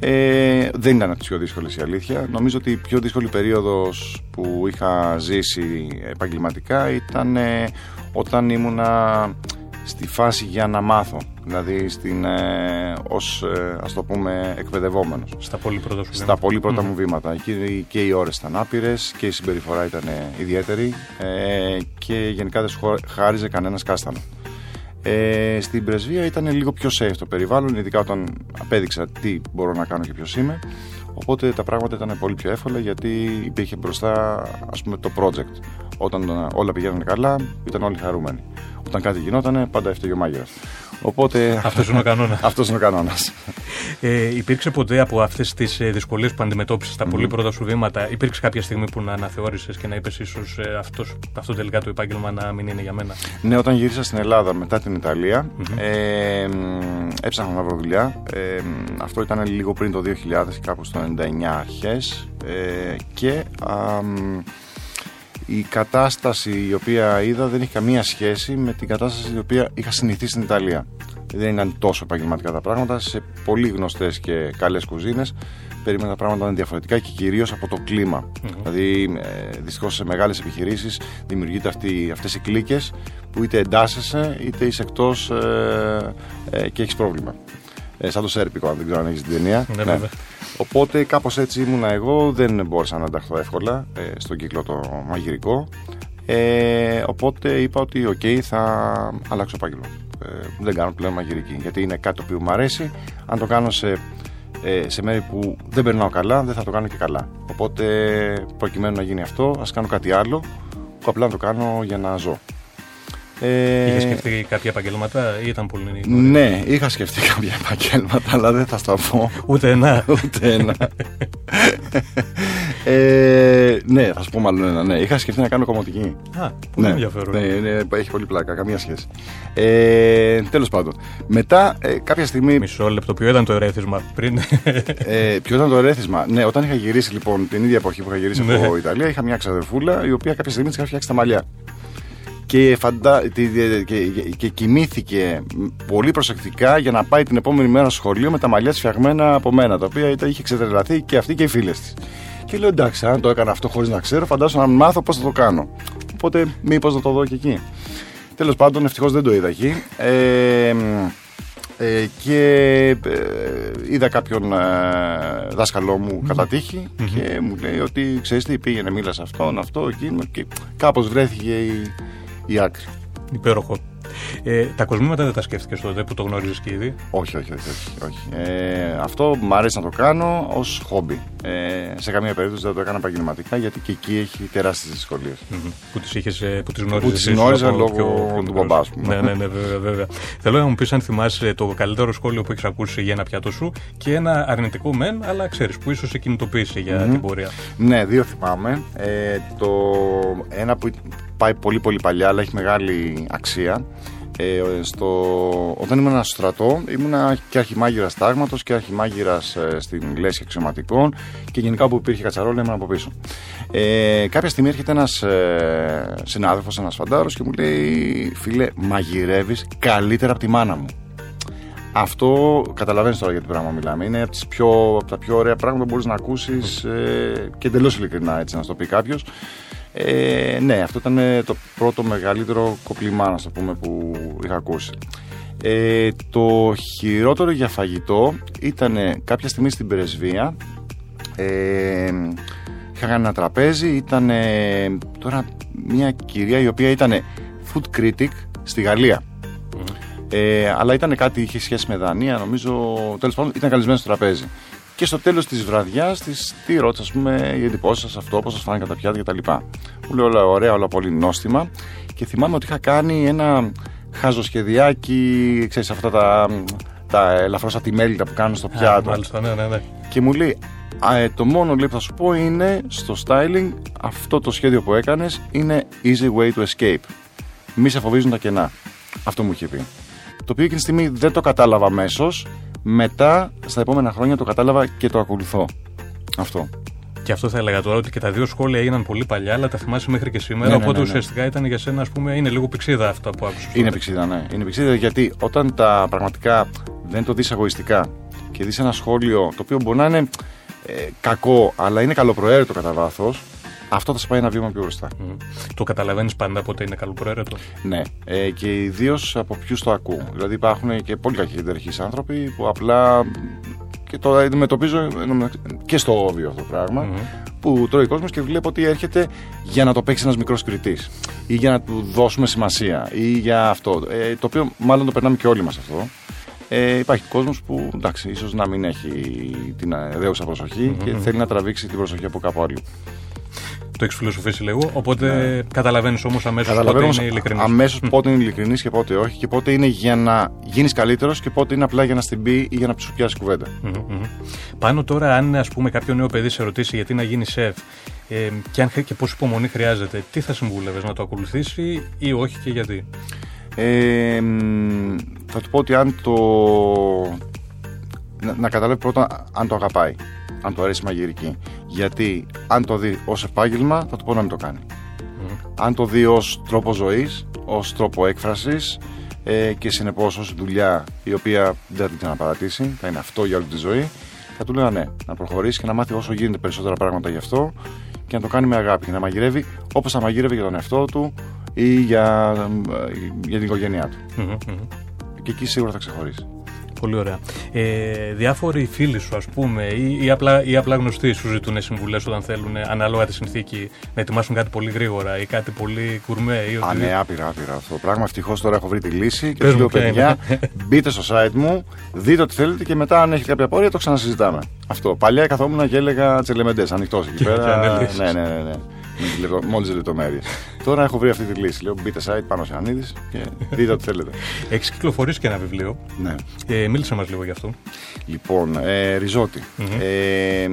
Ε, δεν ήταν από τις πιο δύσκολες η αλήθεια. Νομίζω ότι η πιο δύσκολη περίοδος που είχα ζήσει επαγγελματικά ήταν ε, όταν ήμουνα στη φάση για να μάθω. Δηλαδή στην, ε, ως ε, ας το πούμε εκπαιδευόμενος. Στα πολύ πρώτα σου Στα πολύ πρώτα μου βήματα. Και, και οι ώρες ήταν άπειρες και η συμπεριφορά ήταν ιδιαίτερη ε, και γενικά δεν σου χάριζε κανένας κάστανο. Ε, στην πρεσβεία ήταν λίγο πιο safe το περιβάλλον, ειδικά όταν απέδειξα τι μπορώ να κάνω και ποιος είμαι. Οπότε τα πράγματα ήταν πολύ πιο εύκολα γιατί υπήρχε μπροστά ας πούμε το project. Όταν όλα πηγαίνανε καλά, ήταν όλοι χαρούμενοι. Όταν κάτι γινόταν, πάντα έφταιγε ο μάγειρας. Οπότε. Αυτός είναι ο κανόνας. Αυτός είναι ο κανόνας. Ε, υπήρξε ποτέ από αυτές τις ε, δυσκολίες που αντιμετώπισες τα πολύ πρώτα σου βήματα, υπήρξε κάποια στιγμή που να αναθεώρησες και να είπες ίσως ε, αυτός τελικά το επάγγελμα να μην είναι για μένα; Ναι, όταν γύρισα στην Ελλάδα μετά την Ιταλία, mm-hmm. ε, έψαχνα να βρω δουλειά. Ε, αυτό ήταν λίγο πριν το 2000, κάπου στο 99 αρχές. Ε, και. Α, η κατάσταση η οποία είδα δεν έχει καμία σχέση με την κατάσταση η οποία είχα συνηθίσει στην Ιταλία. Δεν ήταν τόσο επαγγελματικά τα πράγματα. Σε πολύ γνωστές και καλές κουζίνες περίμενα τα πράγματα να είναι διαφορετικά και κυρίως από το κλίμα Δηλαδή, ε, δυστυχώς σε μεγάλες επιχειρήσεις δημιουργείται αυτές οι κλίκες που είτε εντάσσεσαι είτε είσαι εκτός ε, ε, και έχεις πρόβλημα. Ε, σαν το Σέρπικο, αν δεν ξέρω αν έχεις την ταινία. Ναι, ναι. Οπότε κάπως έτσι ήμουνα εγώ, δεν μπόρεσα να ενταχθώ εύκολα ε, στον κύκλο το μαγειρικό. Ε, οπότε είπα ότι OK, okay, θα αλλάξω επάγγελμα. Ε, δεν κάνω πλέον μαγειρική. Γιατί είναι κάτι το οποίο μου αρέσει. Αν το κάνω σε, ε, σε μέρη που δεν περνάω καλά, δεν θα το κάνω και καλά. Οπότε προκειμένου να γίνει αυτό, ας κάνω κάτι άλλο που απλά να το κάνω για να ζω. Ε... Είχες σκεφτεί κάποια επαγγέλματα ή ήταν πολύ νωρίς; Ναι, είχα σκεφτεί κάποια επαγγέλματα, αλλά δεν θα στα πω. Ούτε ένα. Ούτε ένα. ε, ναι, θα σου πω μάλλον ένα. Ναι, είχα σκεφτεί να κάνω κομμωτική. Α, πολύ ναι, ενδιαφέρον. Ναι, ναι, έχει πολύ πλάκα, καμία σχέση. Ε, Τέλος πάντων. Μετά, ε, κάποια στιγμή. Μισό λεπτό, ποιο ήταν το ερέθισμα πριν; ε, ποιο ήταν το ερέθισμα; Ναι, όταν είχα γυρίσει λοιπόν την ίδια εποχή που είχα γυρίσει ναι. από Ιταλία, είχα μια ξαδερφούλα η οποία κάποια στιγμή της είχα φτιάξει τα μαλλιά και, φαντα... και, και κοιμήθηκε πολύ προσεκτικά για να πάει την επόμενη μέρα στο σχολείο με τα μαλλιά σφιαγμένα από μένα, τα οποία είχε ξετρελαθεί και αυτή και οι φίλες της. Και λέω εντάξει, αν το έκανα αυτό χωρίς να ξέρω, φαντάζομαι να μάθω πώς θα το κάνω. Οπότε, μήπως να το δω και εκεί. Τέλος πάντων, ευτυχώς δεν το είδα εκεί. Ε, Ε, και ε, είδα κάποιον ε, δάσκαλό μου κατά τύχη και μου λέει ότι ξέρεις τι πήγαινε μίλας σε αυτόν, αυτό, εκείνο και κάπως βρέθηκε η, η άκρη. Υπέροχο. Ε, τα κοσμήματα δεν τα σκέφτηκες τότε που το γνώριζες και ήδη; Όχι, όχι, όχι. όχι, όχι. Ε, αυτό μου αρέσει να το κάνω ως χόμπι. Ε, σε καμία περίπτωση δεν το έκανα επαγγελματικά γιατί και εκεί έχει τεράστιες δυσκολίες. Mm-hmm. Που τις είχες, που τις γνώριζες. Που τι γνώριζα λόγω του μπαμπάς μου. ναι, ναι, ναι, βέβαια, βέβαια. Θέλω να μου πεις αν θυμάσαι το καλύτερο σχόλιο που έχεις ακούσει για ένα πιάτο σου και ένα αρνητικό μεν, αλλά ξέρεις που ίσως σε κινητοποίησε για mm-hmm. την πορεία. Ναι, δύο θυμάμαι. Ε, το ένα που πάει πολύ πολύ παλιά, αλλά έχει μεγάλη αξία. Ε, στο, όταν ήμουν στο στρατός, ήμουν και αρχιμάγειρας τάγματος και αρχιμάγειρας ε, στην λέσχη αξιωματικών και γενικά όπου υπήρχε κατσαρόλα ήμουν από πίσω. Ε, κάποια στιγμή έρχεται ένας ε, συνάδελφος, ένας φαντάρος και μου λέει: Φίλε, μαγειρεύεις καλύτερα από τη μάνα μου. Αυτό καταλαβαίνεις τώρα για τι πράγμα μιλάμε. Είναι από, πιο, από τα πιο ωραία πράγματα που μπορείς να ακούσεις ε, και εντελώς ειλικρινά, έτσι να το πει κάποιος. Ε, ναι, αυτό ήταν ε, το πρώτο μεγαλύτερο κοπλιμά, να το πούμε, που είχα ακούσει. Ε, το χειρότερο για φαγητό ήταν κάποια στιγμή στην πρεσβεία. Ε, είχα κάνει ένα τραπέζι, ήταν τώρα μια κυρία η οποία ήταν food critic στη Γαλλία. Ε, αλλά ήταν κάτι, είχε σχέση με Δανία, νομίζω. Τέλος πάντων, ήταν καλεσμένο στο τραπέζι. Και στο τέλος της βραδιάς της τι ρώτησα, ας πούμε, οι εντυπώσεις σας, αυτό, πώς σας φάνηκαν τα πιάτα κτλ. Μου λέει όλα ωραία, όλα πολύ νόστιμα. Και θυμάμαι ότι είχα κάνει ένα χαζοσχεδιάκι, ξέρεις αυτά τα, τα ελαφρώς ατιμέλητα που κάνουν στο πιάτο. μάλιστα, ναι, ναι, ναι. Και μου λέει, ε, το μόνο λέει που θα σου πω είναι στο styling αυτό το σχέδιο που έκανες είναι easy way to escape. Μη σε φοβίζουν τα κενά. Αυτό μου είχε πει. Το οποίο εκείνη τη στιγμή δεν το κατάλαβα αμέσως. Μετά, στα επόμενα χρόνια, το κατάλαβα και το ακολουθώ. Αυτό. Και αυτό θα έλεγα τώρα ότι και τα δύο σχόλια έγιναν πολύ παλιά, αλλά τα θυμάσαι μέχρι και σήμερα. Ναι, ναι οπότε ναι, ναι, ουσιαστικά ήταν για σένα, ας πούμε, είναι λίγο πηξίδα αυτά που άκουσα. Είναι πηξίδα, ναι. Είναι πηξίδα γιατί όταν τα πραγματικά δεν το δεις αγωιστικά και δεις ένα σχόλιο το οποίο μπορεί να είναι ε, κακό, αλλά είναι καλοπροαίρετο κατά βάθος, αυτό θα σε πάει ένα βήμα πιο μπροστά. Το καταλαβαίνεις πάντα πότε είναι καλοπροαίρετο. Ναι. Ε, και ιδίως από ποιους το ακούν. Δηλαδή υπάρχουν και πολύ καχυτερχεί άνθρωποι που απλά. και το αντιμετωπίζω και στο όβιο αυτό το πραγμα Που τρώει ο κόσμος και βλέπει ότι έρχεται για να το παίξει ένας μικρός κριτής. Ή για να του δώσουμε σημασία. Ή για αυτό. Ε, το οποίο μάλλον το περνάμε και όλοι μας αυτό. Ε, υπάρχει κόσμος που εντάξει, ίσως να μην έχει την δέουσα και θέλει να τραβήξει την προσοχή από κάπου αλλού το έχεις φιλοσοφήσει λίγο. Οπότε ναι. καταλαβαίνεις όμως αμέσως πότε είναι ειλικρινής. Αμέσως πότε είναι ειλικρινής και πότε όχι. Και πότε είναι για να γίνεις καλύτερος και πότε είναι απλά για να στην πει ή για να σου πιάσει κουβέντα. Πάνω τώρα, αν ας πούμε, κάποιο νέο παιδί σε ρωτήσει γιατί να γίνεις σεφ ε, και, αν, και πόση υπομονή χρειάζεται, τι θα συμβούλευες να το ακολουθήσει ή όχι και γιατί; Ε, θα του πω ότι αν το. Να, να καταλάβει πρώτα αν το αγαπάει αν του αρέσει η μαγειρική. Γιατί αν το δει ως επάγγελμα, θα του πω να μην το κάνει. Αν το δει ως τρόπο ζωής, ως τρόπο έκφρασης ε, και συνεπώς ως δουλειά η οποία δεν θα την αναπαρατήσει, θα είναι αυτό για όλη τη ζωή, θα του λέω ναι, να προχωρήσει και να μάθει όσο γίνεται περισσότερα πράγματα γι' αυτό και να το κάνει με αγάπη και να μαγειρεύει όπως θα μαγειρεύει για τον εαυτό του ή για, ε, για την οικογένειά του. Και εκεί σίγουρα θα ξεχωρίσει. Πολύ ωραία. Ε, διάφοροι φίλοι σου, ας πούμε, ή, ή, απλά, ή απλά γνωστοί σου ζητούν συμβουλές όταν θέλουν, ανάλογα τη συνθήκη, να ετοιμάσουν κάτι πολύ γρήγορα ή κάτι πολύ κουρμέ. Ή Α, ναι, άπειρα, άπειρα αυτό. Πράγμα ευτυχώς τώρα έχω βρει τη λύση και του λέω, παιδιά, μπείτε στο site μου, δείτε ό,τι θέλετε και μετά, αν έχει κάποια απορία, το ξανασυζητάμε. Αυτό. Παλιά καθόμουν και έλεγα τσελεμεντές, ανοιχτός εκεί πέρα. ναι, ναι, ναι. ναι με όλε τι λεπτομέρειες. Τώρα έχω βρει αυτή τη λύση. Λέω μπείτε site πάνω σε Ανίδης και δείτε ό,τι θέλετε. Έχεις κυκλοφορήσει και ένα βιβλίο. Ναι. Ε, μίλησε μας λίγο γι' αυτό. Λοιπόν, ε, ριζοτη Ε,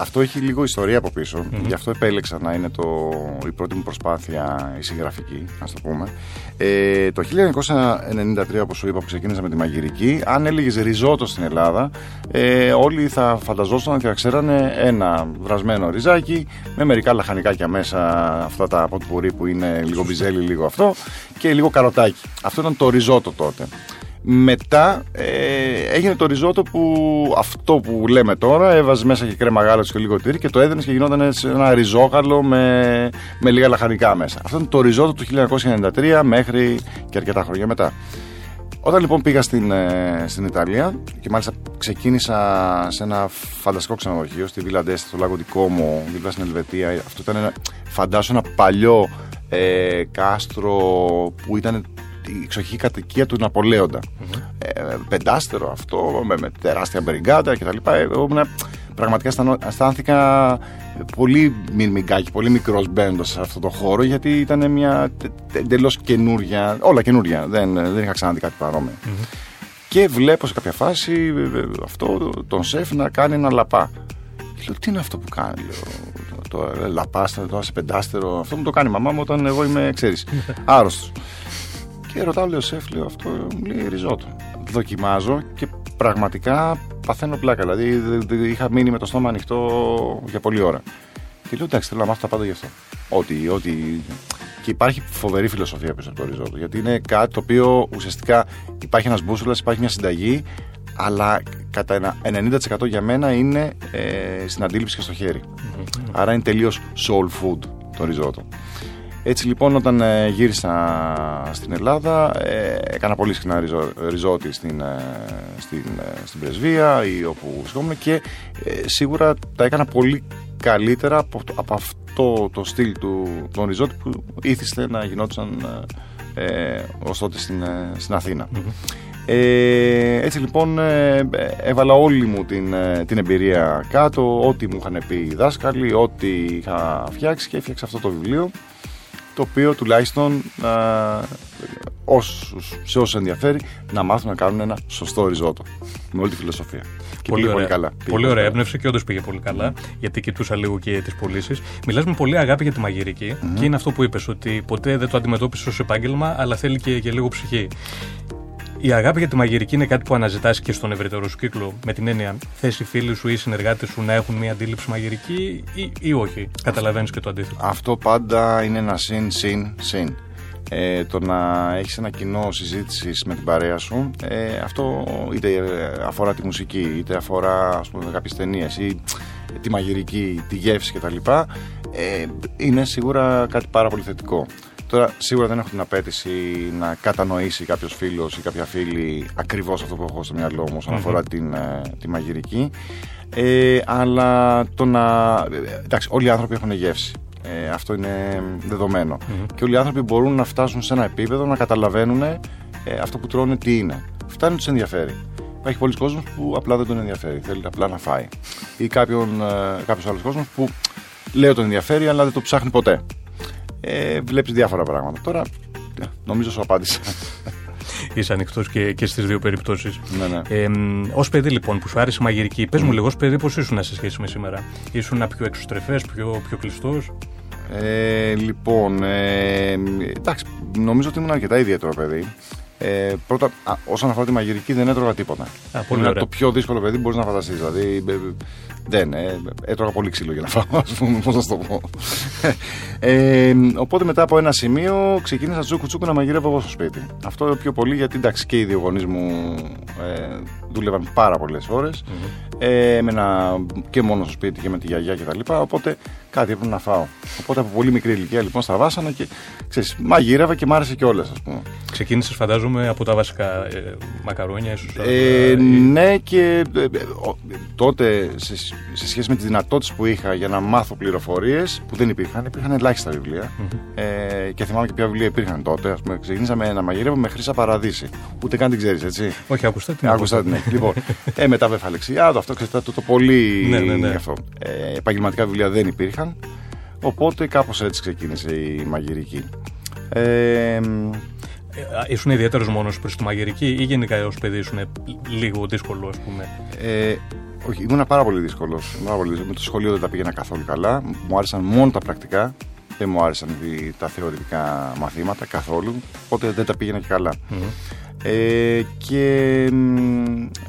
αυτό έχει λίγο ιστορία από πίσω. Γι' αυτό επέλεξα να είναι το, η πρώτη μου προσπάθεια η συγγραφική, ας το πούμε. Ε, το 1993, όπως σου είπα, που ξεκίνησα με τη μαγειρική, αν έλεγες ριζότο στην Ελλάδα, ε, όλοι θα φανταζόσαν και θα ξέρανε ένα βρασμένο ριζάκι με μερικά λαχανικάκια μέσα, αυτά τα ποτπουρί που είναι λίγο μπιζέλι, λίγο αυτό, και λίγο καροτάκι. Αυτό ήταν το ριζότο τότε. Μετά ε, έγινε το ριζότο που αυτό που λέμε τώρα έβαζε μέσα και κρέμα γάλα και λίγο τυρί και το έδαινε και γινόταν ένα ριζόγαλο με, με λίγα λαχανικά μέσα. Αυτό ήταν το ριζότο του 1993 μέχρι και αρκετά χρόνια μετά. Όταν λοιπόν πήγα στην, ε, στην Ιταλία και μάλιστα ξεκίνησα σε ένα φανταστικό ξενοδοχείο στη Βίλα Ντέστα, στο Λάγο Δικόμο, δίπλα στην Ελβετία. Αυτό ήταν ένα, φαντάσου ένα παλιό ε, κάστρο που ήταν η εξοχική κατοικία του ναπολεοντα Ε, πεντάστερο αυτό, με, με τεράστια μπριγκάντα κτλ. Εγώ πραγματικά αισθάνθηκα πολύ μυρμηγκάκι, πολύ μικρός μπαίνοντας σε αυτό το χώρο, γιατί ήταν μια εντελώ καινούρια, όλα καινούρια. Δεν, δεν είχα ξαναδεί κάτι Και βλέπω σε κάποια φάση αυτό τον σεφ να κάνει ένα λαπά. Και λέω, τι είναι αυτό που κάνει, λέω, το, το λαπά, το σε πεντάστερο. Αυτό μου το κάνει η μαμά μου όταν εγώ είμαι, ξέρεις, άρρωστος. Και ρωτάω, λέω, σεφ, λέω, αυτό μου λέει ριζότο. Δοκιμάζω και πραγματικά παθαίνω πλάκα. Δηλαδή είχα μείνει με το στόμα ανοιχτό για πολλή ώρα. Και λέω εντάξει, θέλω να μάθω τα πάντα γι' αυτό. Ό,τι, ό,τι. Και υπάρχει φοβερή φιλοσοφία πίσω από το ριζότο. Γιατί είναι κάτι το οποίο ουσιαστικά υπάρχει ένας μπούσουλας, υπάρχει μια συνταγή, αλλά κατά ένα 90% για μένα είναι ε, στην αντίληψη και στο χέρι. Άρα είναι τελείως soul food το ριζότο. Έτσι λοιπόν όταν ε, γύρισα στην Ελλάδα ε, έκανα πολύ συχνά ριζο, ριζότη στην, ε, στην, στην πρεσβεία ή όπου βρισκόμουν και σίγουρα τα έκανα πολύ καλύτερα από, από αυτό το στυλ του τον ριζότη που ήθιστε να γινόταν ε, ως τότε στην, στην αθηνα έτσι λοιπόν έβαλα όλη μου την, την εμπειρία κάτω, ό,τι μου είχαν πει οι δάσκαλοι, ό,τι είχα φτιάξει και έφτιαξα αυτό το βιβλίο το οποίο τουλάχιστον όσους, σε όσους ενδιαφέρει να μάθουν να κάνουν ένα σωστό ριζότο με όλη τη φιλοσοφία. Και πολύ, ωραία, πολύ καλά. Πολύ ωραία έμπνευση και όντως πήγε πολύ καλά, γιατί κοιτούσα λίγο και τις πωλήσεις. Μιλάς με πολύ αγάπη για τη μαγειρική και είναι αυτό που είπες, ότι ποτέ δεν το αντιμετώπισες ως επάγγελμα, αλλά θέλει και, και λίγο ψυχή. Η αγάπη για τη μαγειρική είναι κάτι που αναζητάς και στον ευρύτερο σου κύκλο. Με την έννοια, θες οι φίλοι σου ή οι συνεργάτες σου να έχουν μια αντίληψη μαγειρική ή, ή όχι. Καταλαβαίνεις και το αντίθετο. Αυτό πάντα είναι ένα συν, συν, συν. Ε, το να έχεις ένα κοινό συζήτησης με την παρέα σου, ε, αυτό είτε αφορά τη μουσική, είτε αφορά κάποιες ταινίες ή τη μαγειρική, τη γεύση κτλ. Ε, είναι σίγουρα κάτι πάρα πολύ θετικό. Τώρα, σίγουρα δεν έχω την απέτηση να κατανοήσει κάποιος φίλος ή κάποια φίλη ακριβώς αυτό που έχω στο μυαλό μου όσον αφορά την, ε, τη μαγειρική. Ε, αλλά το να. Εντάξει, όλοι οι άνθρωποι έχουν γεύση. Ε, αυτό είναι Και όλοι οι άνθρωποι μπορούν να φτάσουν σε ένα επίπεδο να καταλαβαίνουν ε, αυτό που τρώνε τι είναι. Φτάνει τους ενδιαφέρει. Υπάρχει πολλοί κόσμος που απλά δεν τον ενδιαφέρει. Θέλει απλά να φάει. Ή κάποιος άλλος κόσμος που λέει τον ενδιαφέρει, αλλά δεν το ψάχνει ποτέ ε, βλέπεις διάφορα πράγματα. Τώρα νομίζω σου απάντησα. Είσαι ανοιχτός και, και στις δύο περιπτώσεις. Ναι, ναι. Ε, ως παιδί λοιπόν που σου άρεσε η μαγειρική, πες μου λίγο ως παιδί πώς ήσουν σε σχέση με σήμερα; Ήσουν πιο εξωστρεφές, πιο, πιο κλειστός; Ε, λοιπόν, ε, εντάξει, νομίζω ότι ήμουν αρκετά ιδιαίτερο παιδί. Ε, πρώτα, α, όσον αφορά τη μαγειρική, δεν έτρωγα τίποτα. Α, πολύ το πιο δύσκολο παιδί μπορείς να φανταστείς. Δηλαδή, ε, δεν, ε, έτρωγα πολύ ξύλο για να φάω, ας πούμε, πώς να το πω. Ε, οπότε μετά από ένα σημείο ξεκίνησα τσούκου τσούκου να μαγειρεύω εγώ στο σπίτι. Αυτό πιο πολύ γιατί εντάξει και οι δύο γονείς μου ε, δούλευαν πάρα πολλές ώρες. Mm-hmm. Ε, έμενα και μόνο στο σπίτι και με τη γιαγιά κτλ. Οπότε κάτι έπρεπε να φάω. Οπότε από πολύ μικρή ηλικία λοιπόν στα βάσανα και ξέρεις, μαγείρευα και μ' άρεσε και όλες, ας πούμε. Ξεκίνησες, φαντάζομαι, από τα βασικά ε, μακαρόνια, ίσως. Ε, ναι, και ε, τότε σε, σε σχέση με τις δυνατότητες που είχα για να μάθω πληροφορίες που δεν υπήρχαν, υπήρχαν ελάχιστα βιβλία. Mm-hmm. Ε, και θυμάμαι και ποια βιβλία υπήρχαν τότε. Ας πούμε, ξεκινήσαμε να μαγειρεύω με χρήσα παραδείση. Ούτε καν την ξέρεις, έτσι. Όχι, άκουσα την. Άκουσα την, ναι. λοιπόν, ε, μετά βεφαλεξιά, το αυτό ξέρετε, το, το, πολύ. ναι, ναι, ναι. Αυτό. Ε, επαγγελματικά βιβλία δεν υπήρχαν. Οπότε κάπως έτσι ξεκίνησε η μαγειρική. Ε, Ήσουν ιδιαίτερος μόνος προς τη μαγειρική ή γενικά ως παιδί ήσουν λίγο δύσκολο, ας πούμε; Ε, όχι, ήμουν πάρα πολύ δύσκολος. Με το σχολείο δεν τα πήγαινα καθόλου καλά. Μου άρεσαν μόνο τα πρακτικά. Δεν μου άρεσαν τα θεωρητικά μαθήματα καθόλου. Οπότε δεν τα πήγαινα και καλά. Ε, και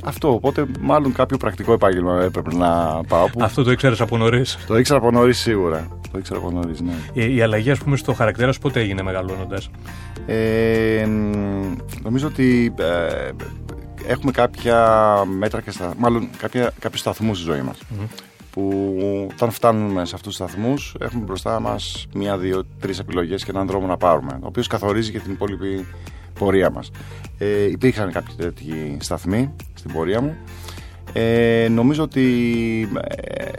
αυτό, οπότε μάλλον κάποιο πρακτικό επάγγελμα έπρεπε να πάω. Που... Αυτό το ήξερες από νωρίς; Το ήξερα από νωρίς σίγουρα. Το ήξερα από νωρίς, ναι. Η, η αλλαγή, ας πούμε, στο χαρακτήρα σου πότε έγινε μεγαλώνοντας; Ε, νομίζω ότι ε, έχουμε κάποια μέτρα και στα, μάλλον κάποια, κάποιους σταθμούς στη ζωή μας. Που όταν φτάνουμε σε αυτούς τους σταθμούς έχουμε μπροστά μας μία, δύο, τρεις επιλογές και έναν δρόμο να πάρουμε. Ο οποίος καθορίζει και την υπόλοιπη πορεία μας. Ε, υπήρχαν κάποιοι τέτοιοι σταθμοί στην πορεία μου. Ε, νομίζω ότι ε,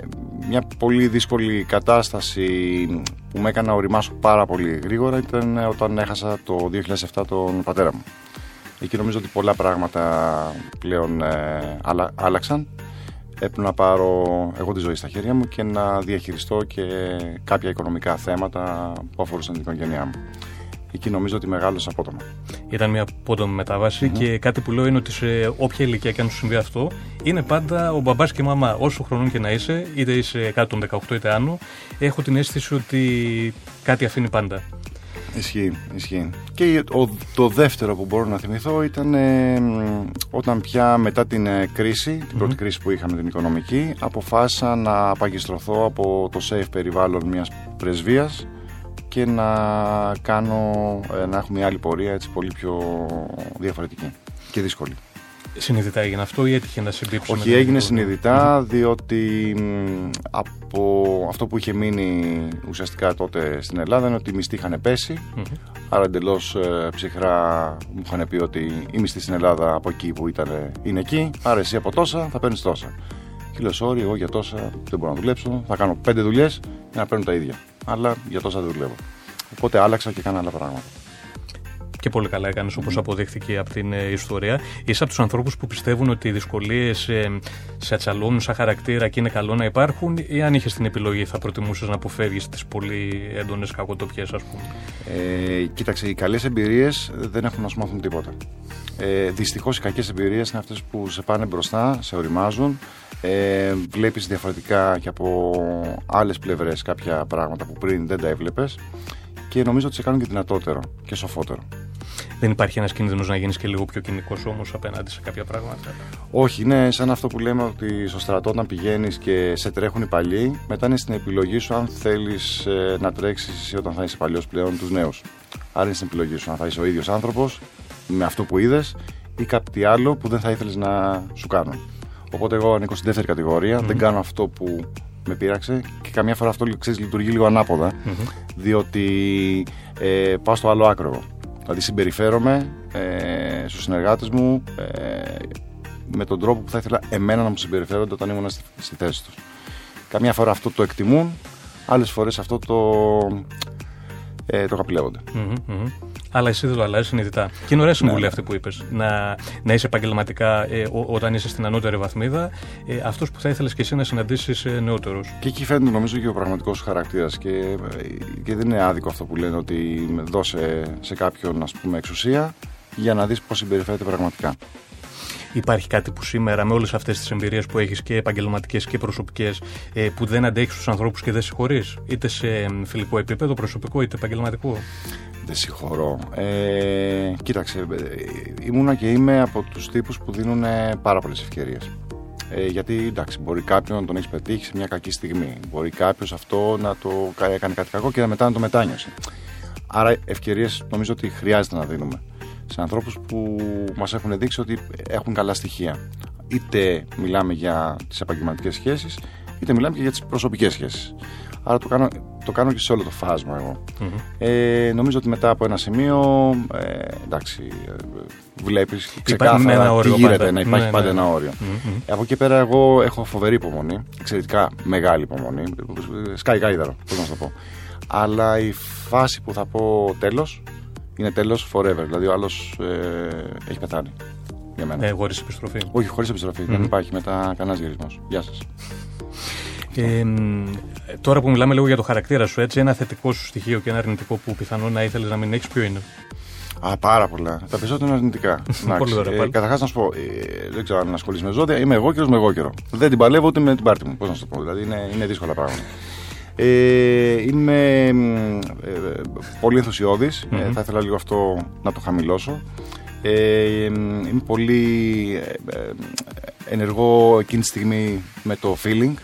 μια πολύ δύσκολη κατάσταση που με έκανε να οριμάσω πάρα πολύ γρήγορα ήταν όταν έχασα το 2007 τον πατέρα μου. Εκεί νομίζω ότι πολλά πράγματα πλέον ε, άλλαξαν. Έπρεπε να πάρω εγώ τη ζωή στα χέρια μου και να διαχειριστώ και κάποια οικονομικά θέματα που αφορούσαν την οικογένειά μου. Εκεί νομίζω ότι μεγάλωσα απότομα. Ήταν μια απότομη και κάτι που λέω είναι ότι σε όποια ηλικία και αν σου συμβεί αυτό, είναι πάντα ο μπαμπάς και η μαμά. Όσο χρονών και να είσαι, είτε είσαι κάτω των 18 είτε άνω, έχω την αίσθηση ότι κάτι αφήνει πάντα. Ισχύει, ισχύει. Και το δεύτερο που μπορώ να θυμηθώ ήταν ε, όταν πια μετά την ε, κρίση, την πρώτη κρίση που είχαμε την οικονομική, αποφάσισα να απαγκιστρωθώ από το safe περιβάλλον μιας πρεσβείας και να κάνω, ε, να έχουμε μια άλλη πορεία έτσι πολύ πιο διαφορετική και δύσκολη. Συνειδητά έγινε αυτό ή έτυχε να συμπίψει Όχι, έγινε συνειδητά διότι από αυτό που είχε μείνει ουσιαστικά τότε στην Ελλάδα είναι ότι οι μισθοί είχαν Άρα εντελώς ε, ψυχρά μου είχαν πει ότι οι μισθοί στην Ελλάδα από εκεί που ήταν είναι εκεί. Άρα εσύ από τόσα θα παίρνεις τόσα. Και λέω, sorry, εγώ για τόσα δεν μπορώ να δουλέψω. Θα κάνω πέντε δουλειές για να παίρνω τα ίδια. Αλλά για τόσα δεν δουλεύω. Οπότε άλλαξα και έκανα άλλα πράγματα και πολύ καλά έκανες όπως αποδείχθηκε από την ε, ιστορία. Είσαι από τους ανθρώπους που πιστεύουν ότι οι δυσκολίες ε, σε ατσαλώνουν σαν χαρακτήρα και είναι καλό να υπάρχουν, ή αν είχες την επιλογή θα προτιμούσες να αποφεύγεις τις πολύ έντονες κακοτοπιές, ας πούμε; Ε, κοίταξε, οι καλές εμπειρίες δεν έχουν να σου μάθουν τίποτα. Ε, Δυστυχώς οι κακές εμπειρίες είναι αυτές που σε πάνε μπροστά, σε οριμάζουν. Ε, Βλέπεις διαφορετικά και από άλλες πλευρές κάποια πράγματα που πριν δεν τα έβλεπες και νομίζω ότι σε κάνουν και δυνατότερο και σοφότερο. Δεν υπάρχει ένας κίνδυνος να γίνεις και λίγο πιο κοινικός όμως απέναντι σε κάποια πράγματα; Όχι, είναι σαν αυτό που λέμε ότι στο στρατό όταν πηγαίνεις και σε τρέχουν οι παλιοί, μετά είναι στην επιλογή σου αν θέλεις ε, να τρέξεις εσύ όταν θα είσαι παλιός πλέον τους νέους. Άρα είναι στην επιλογή σου αν θα είσαι ο ίδιος άνθρωπος με αυτό που είδες ή κάτι άλλο που δεν θα ήθελες να σου κάνουν. Οπότε εγώ ανήκω στην δεύτερη δεν κάνω αυτό που με πείραξε και καμιά φορά αυτό ξέρεις, λειτουργεί λίγο ανάποδα, mm-hmm. διότι ε, πάω στο άλλο άκρο. Δηλαδή συμπεριφέρομαι ε, στους συνεργάτες μου ε, με τον τρόπο που θα ήθελα εμένα να μου συμπεριφέρονται όταν ήμουν στη, στη θέση τους. Καμιά φορά αυτό το εκτιμούν, άλλες φορές αυτό το, ε, το καπηλεύονται. Mm-hmm, αλλά εσύ δεν το αλλάζεις συνειδητά. Και είναι ωραία συμβουλή ναι. αυτή που είπες. Να, να είσαι επαγγελματικά ε, όταν είσαι στην ανώτερη βαθμίδα, ε, αυτός που θα ήθελες και εσύ να συναντήσεις ε, νεότερους. Και εκεί φαίνεται νομίζω και ο πραγματικός χαρακτήρας. Και, και δεν είναι άδικο αυτό που λένε ότι δώσε σε κάποιον ας πούμε, εξουσία για να δεις πώς συμπεριφέρεται πραγματικά. Υπάρχει κάτι που σήμερα με όλες αυτές τις εμπειρίες που έχεις και επαγγελματικές και προσωπικές ε, που δεν αντέχεις τους ανθρώπους και δεν συγχωρεί, είτε σε φιλικό επίπεδο, προσωπικό είτε επαγγελματικό; Δεν συγχωρώ. Ε, κοίταξε, ε, ήμουνα και είμαι από τους τύπους που δίνουν πάρα πολλές ευκαιρίες. Ε, γιατί εντάξει, μπορεί κάποιον να τον έχεις πετύχει σε μια κακή στιγμή. Μπορεί κάποιος αυτό να το έκανε κάτι κακό και μετά να το μετάνιωσε. Άρα ευκαιρίες νομίζω ότι χρειάζεται να δίνουμε σε ανθρώπους που μας έχουν δείξει ότι έχουν καλά στοιχεία. Είτε μιλάμε για τις επαγγελματικές σχέσεις, είτε μιλάμε και για τις προσωπικές σχέσεις. Άρα το κάνω, το κάνω και σε όλο το φάσμα εγώ. Ε, νομίζω ότι μετά από ένα σημείο, ε, εντάξει, ε, βλέπεις ξεκάθαρα τι γίνεται, να υπάρχει ναι, πάντα ναι. ένα όριο. Από εκεί πέρα εγώ έχω φοβερή υπομονή, εξαιρετικά μεγάλη υπομονή, σκάει γάιδαρο, πώς να το πω. Αλλά η φάση που θα πω τέλος, είναι τέλος forever. Δηλαδή ο άλλος ε, έχει πεθάνει. Για μένα. Ε, χωρίς επιστροφή. Όχι, χωρίς επιστροφή. Mm-hmm. Δεν υπάρχει μετά κανένας γυρισμός. Γεια σας. Ε, τώρα που μιλάμε λίγο για το χαρακτήρα σου, έτσι, ένα θετικό σου στοιχείο και ένα αρνητικό που πιθανόν να ήθελες να μην έχεις, ποιο είναι; Α, πάρα πολλά. Τα περισσότερα είναι αρνητικά. Πολύ ωραία. Ε, Καταρχάς, να σου πω, ε, δεν ξέρω αν ασχολείς με ζώδια. Είμαι εγώ καιρο με εγώ καιρο. Δεν την παλεύω ούτε με την πάρτη μου. Πώς να σου το πω. Δηλαδή είναι, είναι δύσκολα πράγματα. Ε, είμαι ε, πολύ ενθουσιώδης, ε, θα ήθελα λίγο αυτό να το χαμηλώσω. Ε, είμαι πολύ ε, ενεργό εκείνη τη στιγμή με το feeling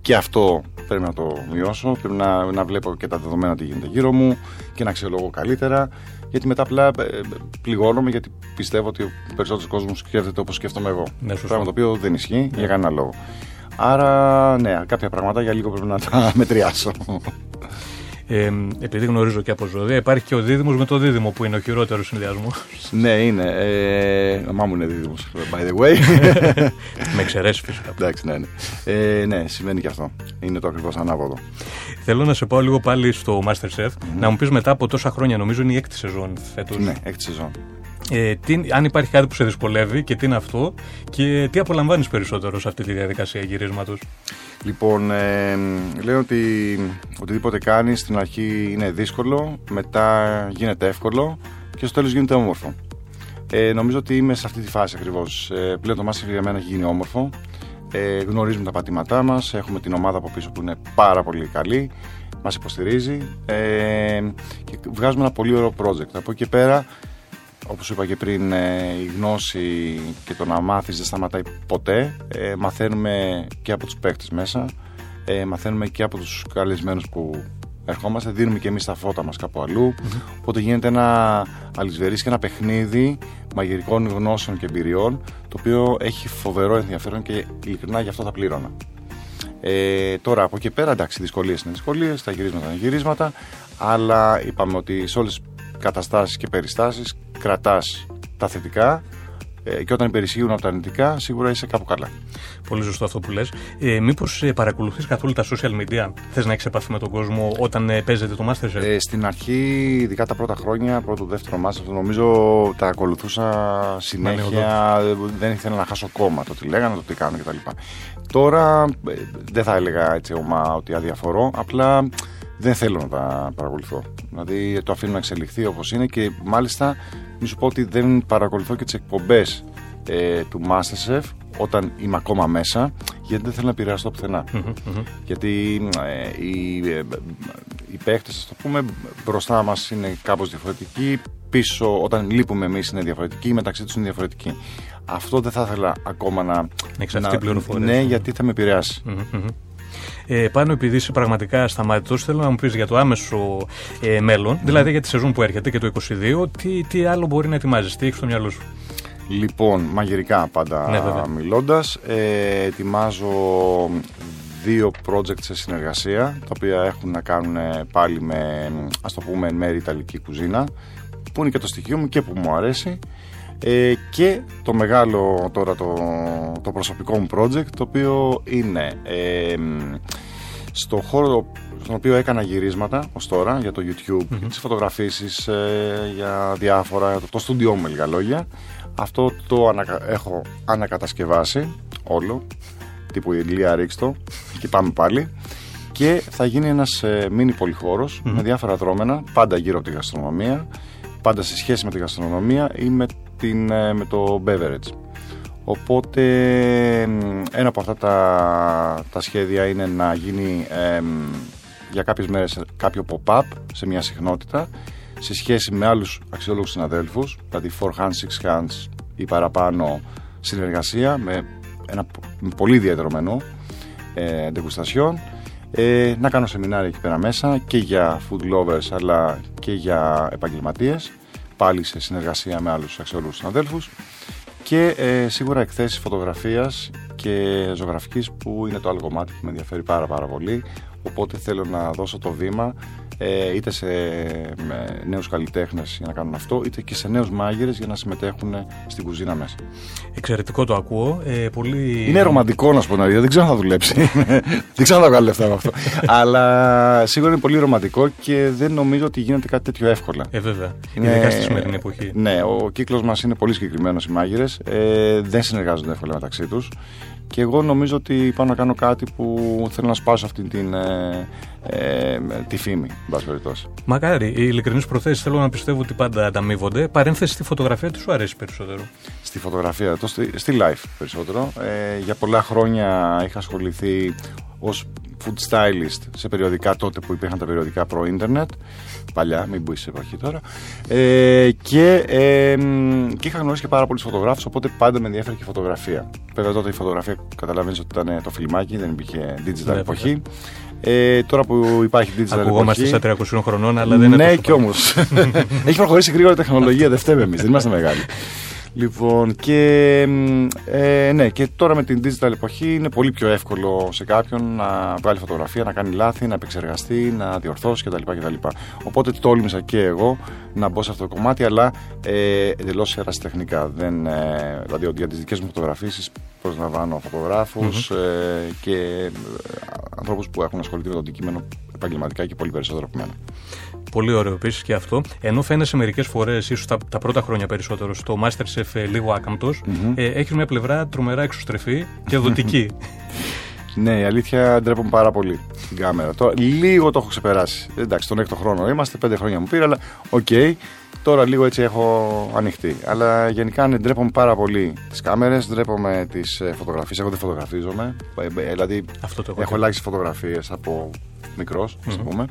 και αυτό πρέπει να το μειώσω, πρέπει να, να βλέπω και τα δεδομένα τι γίνεται γύρω μου και να αξιολογώ καλύτερα γιατί μετά απλά πληγώνομαι γιατί πιστεύω ότι ο περισσότερος κόσμος σκέφτεται όπως σκέφτομαι εγώ. Ναι, Πράγμα το οποίο δεν ισχύει για κανένα λόγο. Άρα, ναι, κάποια πράγματα για λίγο πρέπει να τα μετριάσω. Ε, επειδή γνωρίζω και από ζωδία, υπάρχει και ο δίδυμος με το δίδυμο που είναι ο χειρότερος συνδυασμός. ναι, είναι. Ε, μαμά μου είναι δίδυμος, by the way. με εξαιρέσει φυσικά. Εντάξει, ναι, ναι. Ε, ναι, σημαίνει και αυτό. Είναι το ακριβώς ανάποδο. Θέλω να σε πάω λίγο πάλι στο Masterchef, mm να μου πεις μετά από τόσα χρόνια, νομίζω είναι η έκτη σεζόν φέτος. Ναι, έκτη σεζόν. Ε, τι, αν υπάρχει κάτι που σε δυσκολεύει και τι είναι αυτό και τι απολαμβάνεις περισσότερο σε αυτή τη διαδικασία γυρίσματος; Λοιπόν, ε, λέω ότι οτιδήποτε κάνεις στην αρχή είναι δύσκολο, μετά γίνεται εύκολο και στο τέλος γίνεται όμορφο. Ε, νομίζω ότι είμαι σε αυτή τη φάση ακριβώς. Ε, πλέον το Masterchef για μένα έχει γίνει όμορφο. Ε, γνωρίζουμε τα πατήματά μας, έχουμε την ομάδα από πίσω που είναι πάρα πολύ καλή, μας υποστηρίζει ε, και βγάζουμε ένα πολύ ωραίο project. Από εκεί πέρα όπως είπα και πριν, ε, η γνώση και το να μάθεις δεν σταματάει ποτέ. Ε, μαθαίνουμε και από τους παίκτες μέσα, ε, μαθαίνουμε και από τους καλεσμένους που ερχόμαστε, δίνουμε και εμείς τα φώτα μας κάπου Οπότε γίνεται ένα αλυσβερής και ένα παιχνίδι μαγειρικών γνώσεων και εμπειριών, το οποίο έχει φοβερό ενδιαφέρον και ειλικρινά γι' αυτό θα πλήρωνα. Ε, τώρα από εκεί πέρα, εντάξει, δυσκολίες είναι δυσκολίες, τα γυρίσματα είναι γυρίσματα, αλλά είπαμε ότι σε όλες τις καταστάσεις και περιστάσεις κρατάς τα θετικά ε, και όταν υπερισχύουν από τα αρνητικά, σίγουρα είσαι κάπου καλά. Πολύ σωστό αυτό που λες. Ε, Μήπως ε, παρακολουθείς καθόλου τα social media, θες να έχεις επαφή με τον κόσμο όταν ε, παίζεται το Masterchef; Ε, στην αρχή, ειδικά τα πρώτα χρόνια, πρώτο, δεύτερο Masterchef, νομίζω τα ακολουθούσα συνέχεια. Δεν ήθελα να χάσω κόμμα το τι λέγανε, το τι κάνουν κτλ. Τώρα ε, δεν θα έλεγα έτσι ομά ότι αδιαφορώ, απλά δεν θέλω να τα παρακολουθώ. Δηλαδή το αφήνω να εξελιχθεί όπως είναι και μάλιστα μη σου πω ότι δεν παρακολουθώ και τις εκπομπές ε, του Masterchef όταν είμαι ακόμα μέσα, γιατί δεν θέλω να επηρεαστώ Γιατί ε, οι, ε, οι παίχτε, ας το πούμε, μπροστά μας είναι κάπως διαφορετικοί. Πίσω, όταν λείπουμε εμείς, είναι διαφορετικοί. Μεταξύ τους είναι διαφορετικοί. Αυτό δεν θα ήθελα ακόμα να. Να την πληροφορία. Ναι, γιατί θα με επηρεάσει. Ε, πάνω επειδή είσαι πραγματικά σταμάτητο, θέλω να μου πεις για το άμεσο ε, μέλλον, δηλαδή για τη σεζόν που έρχεται και το 2022, τι, τι άλλο μπορεί να ετοιμάζεις, τι έχεις στο μυαλό σου; Λοιπόν, μαγειρικά πάντα ναι, μιλώντας, ε, ετοιμάζω δύο project σε συνεργασία, τα οποία έχουν να κάνουν πάλι με, ας το πούμε, μέρη Ιταλική κουζίνα, που είναι και το στοιχείο μου και που μου αρέσει. Ε, και το μεγάλο τώρα το, το προσωπικό μου project το οποίο είναι ε, στο χώρο στον οποίο έκανα γυρίσματα ως τώρα για το YouTube, mm-hmm. τις φωτογραφίσεις ε, για διάφορα, το, το στούντιό μου με λίγα λόγια. Αυτό το ανακα, έχω ανακατασκευάσει όλο τύπου η Ηλία Ρίξτο και πάμε πάλι. Και θα γίνει ένας ε, μίνι πολυχώρος με διάφορα δρόμενα πάντα γύρω από τη γαστρονομία πάντα σε σχέση με τη γαστρονομία ή με την, ε, με το beverage. Οπότε ένα από αυτά τα, τα σχέδια είναι να γίνει για κάποιες μέρες κάποιο pop-up σε μια συχνότητα σε σχέση με άλλους αξιόλογους συναδέλφους, δηλαδή 4 hands, 6 hands ή παραπάνω συνεργασία με ένα πολύ ιδιαίτερο μενού ε, ε, να κάνω σεμινάρια εκεί πέρα μέσα και για food lovers αλλά και για επαγγελματίες πάλι σε συνεργασία με άλλους αξιόλογους συναδέλφους και ε, σίγουρα εκθέσεις φωτογραφίας και ζωγραφικής που είναι το άλλο κομμάτι που με ενδιαφέρει πάρα πάρα πολύ. Οπότε θέλω να δώσω το βήμα ε, είτε σε νέους καλλιτέχνες για να κάνουν αυτό είτε και σε νέους μάγειρες για να συμμετέχουν στην κουζίνα μέσα. Εξαιρετικό το ακούω. Ε, πολύ... Είναι ρομαντικό να σου πω να δεν ξέρω αν θα δουλέψει. δεν ξέρω αν θα βγάλει λεφτά από αυτό. Αλλά σίγουρα είναι πολύ ρομαντικό και δεν νομίζω ότι γίνεται κάτι τέτοιο εύκολα. Ε, βέβαια. Είναι... Ειδικά στη σημερινή εποχή. Ναι, ο κύκλος μας είναι πολύ συγκεκριμένος οι μάγειρες. Ε, δεν συνεργάζονται εύκολα μεταξύ τους. Και εγώ νομίζω ότι πάω να κάνω κάτι που θέλω να σπάσω αυτή την, ε, ε, τη φήμη, εν περιπτώσει. Μακάρι. Οι ειλικρινείς προθέσεις θέλω να πιστεύω ότι πάντα ανταμείβονται. Παρένθεση στη φωτογραφία, τι σου αρέσει περισσότερο; Στη φωτογραφία, το, στη, στη life περισσότερο. Ε, για πολλά χρόνια είχα ασχοληθεί ως food stylist σε περιοδικά τότε που υπήρχαν τα περιοδικά προ ίντερνετ παλιά, μην μπει σε εποχή τώρα. Ε, και, ε, και είχα γνωρίσει και πάρα πολλούς φωτογράφους, οπότε πάντα με ενδιαφέρει και η φωτογραφία. Βέβαια τότε η φωτογραφία καταλαβαίνεις ότι ήταν το φιλμάκι, δεν υπήρχε digital ναι, εποχή. Ε, τώρα που υπάρχει digital Ακουγόμαστε εποχή. στα 300 χρονών, αλλά δεν είναι. Ναι, κι όμως. Έχει προχωρήσει γρήγορα η τεχνολογία, δεν φταίμε εμείς, δεν είμαστε μεγάλοι. Λοιπόν, και, ε, ναι, και τώρα με την digital εποχή είναι πολύ πιο εύκολο σε κάποιον να βγάλει φωτογραφία, να κάνει λάθη, να επεξεργαστεί, να διορθώσει κτλ. κτλ. Οπότε τόλμησα και εγώ να μπω σε αυτό το κομμάτι, αλλά ε, εντελώς ερασιτεχνικά. Δεν, ε, δηλαδή για τις δικές μου φωτογραφίσεις προσλαμβάνω φωτογράφους, ε, και ε, ανθρώπους που έχουν ασχοληθεί με το αντικείμενο επαγγελματικά και πολύ περισσότερο από μένα. Πολύ ωραίο επίσης και αυτό. Ενώ φαίνεσαι μερικές φορές, ίσως τα, τα, πρώτα χρόνια περισσότερο, στο Masterchef ε, λίγο άκαμπτος, mm-hmm. ε, έχεις μια πλευρά τρομερά εξωστρεφή και δοτική. Ναι, η αλήθεια ντρέπομαι πάρα πολύ την κάμερα. Τώρα, λίγο το έχω ξεπεράσει. Εντάξει, τον έκτο χρόνο είμαστε, πέντε χρόνια μου πήρε, αλλά OK. Okay, τώρα λίγο έτσι έχω ανοιχτεί. Αλλά γενικά ναι, ντρέπομαι πάρα πολύ τις κάμερες, ντρέπομαι τις ε, φωτογραφίες. Εγώ δεν φωτογραφίζομαι. Ε, δηλαδή, Αυτό το έχω ελάχιστες φωτογραφίες από μικρός, ας mm-hmm. πούμε.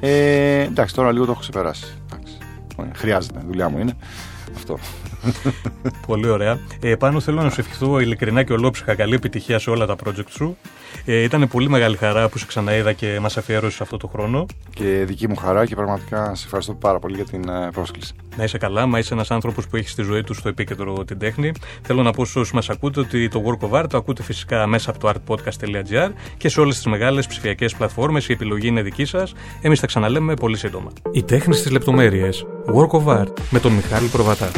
Ε, εντάξει, τώρα λίγο το έχω ξεπεράσει. Εντάξει. Χρειάζεται, δουλειά μου είναι. Αυτό. Πολύ ωραία. Ε, πάνω θέλω να σου ευχηθώ ειλικρινά και ολόψυχα καλή επιτυχία σε όλα τα project σου. Ε, ήταν πολύ μεγάλη χαρά που σε ξαναείδα και μας αφιέρωσες αυτό το χρόνο. Και δική μου χαρά και πραγματικά σε ευχαριστώ πάρα πολύ για την ε, πρόσκληση. Να είσαι καλά, μα είσαι ένας άνθρωπος που έχει στη ζωή του στο επίκεντρο την τέχνη. Θέλω να πω στου όσους μας ακούτε ότι το Work of Art το ακούτε φυσικά μέσα από το artpodcast.gr και σε όλες τις μεγάλες ψηφιακές πλατφόρμες. Η επιλογή είναι δική σας. Εμείς θα ξαναλέμε πολύ σύντομα. Η τέχνη στι λεπτομέρειε. Work of Art με τον Μιχάλη Προβατά.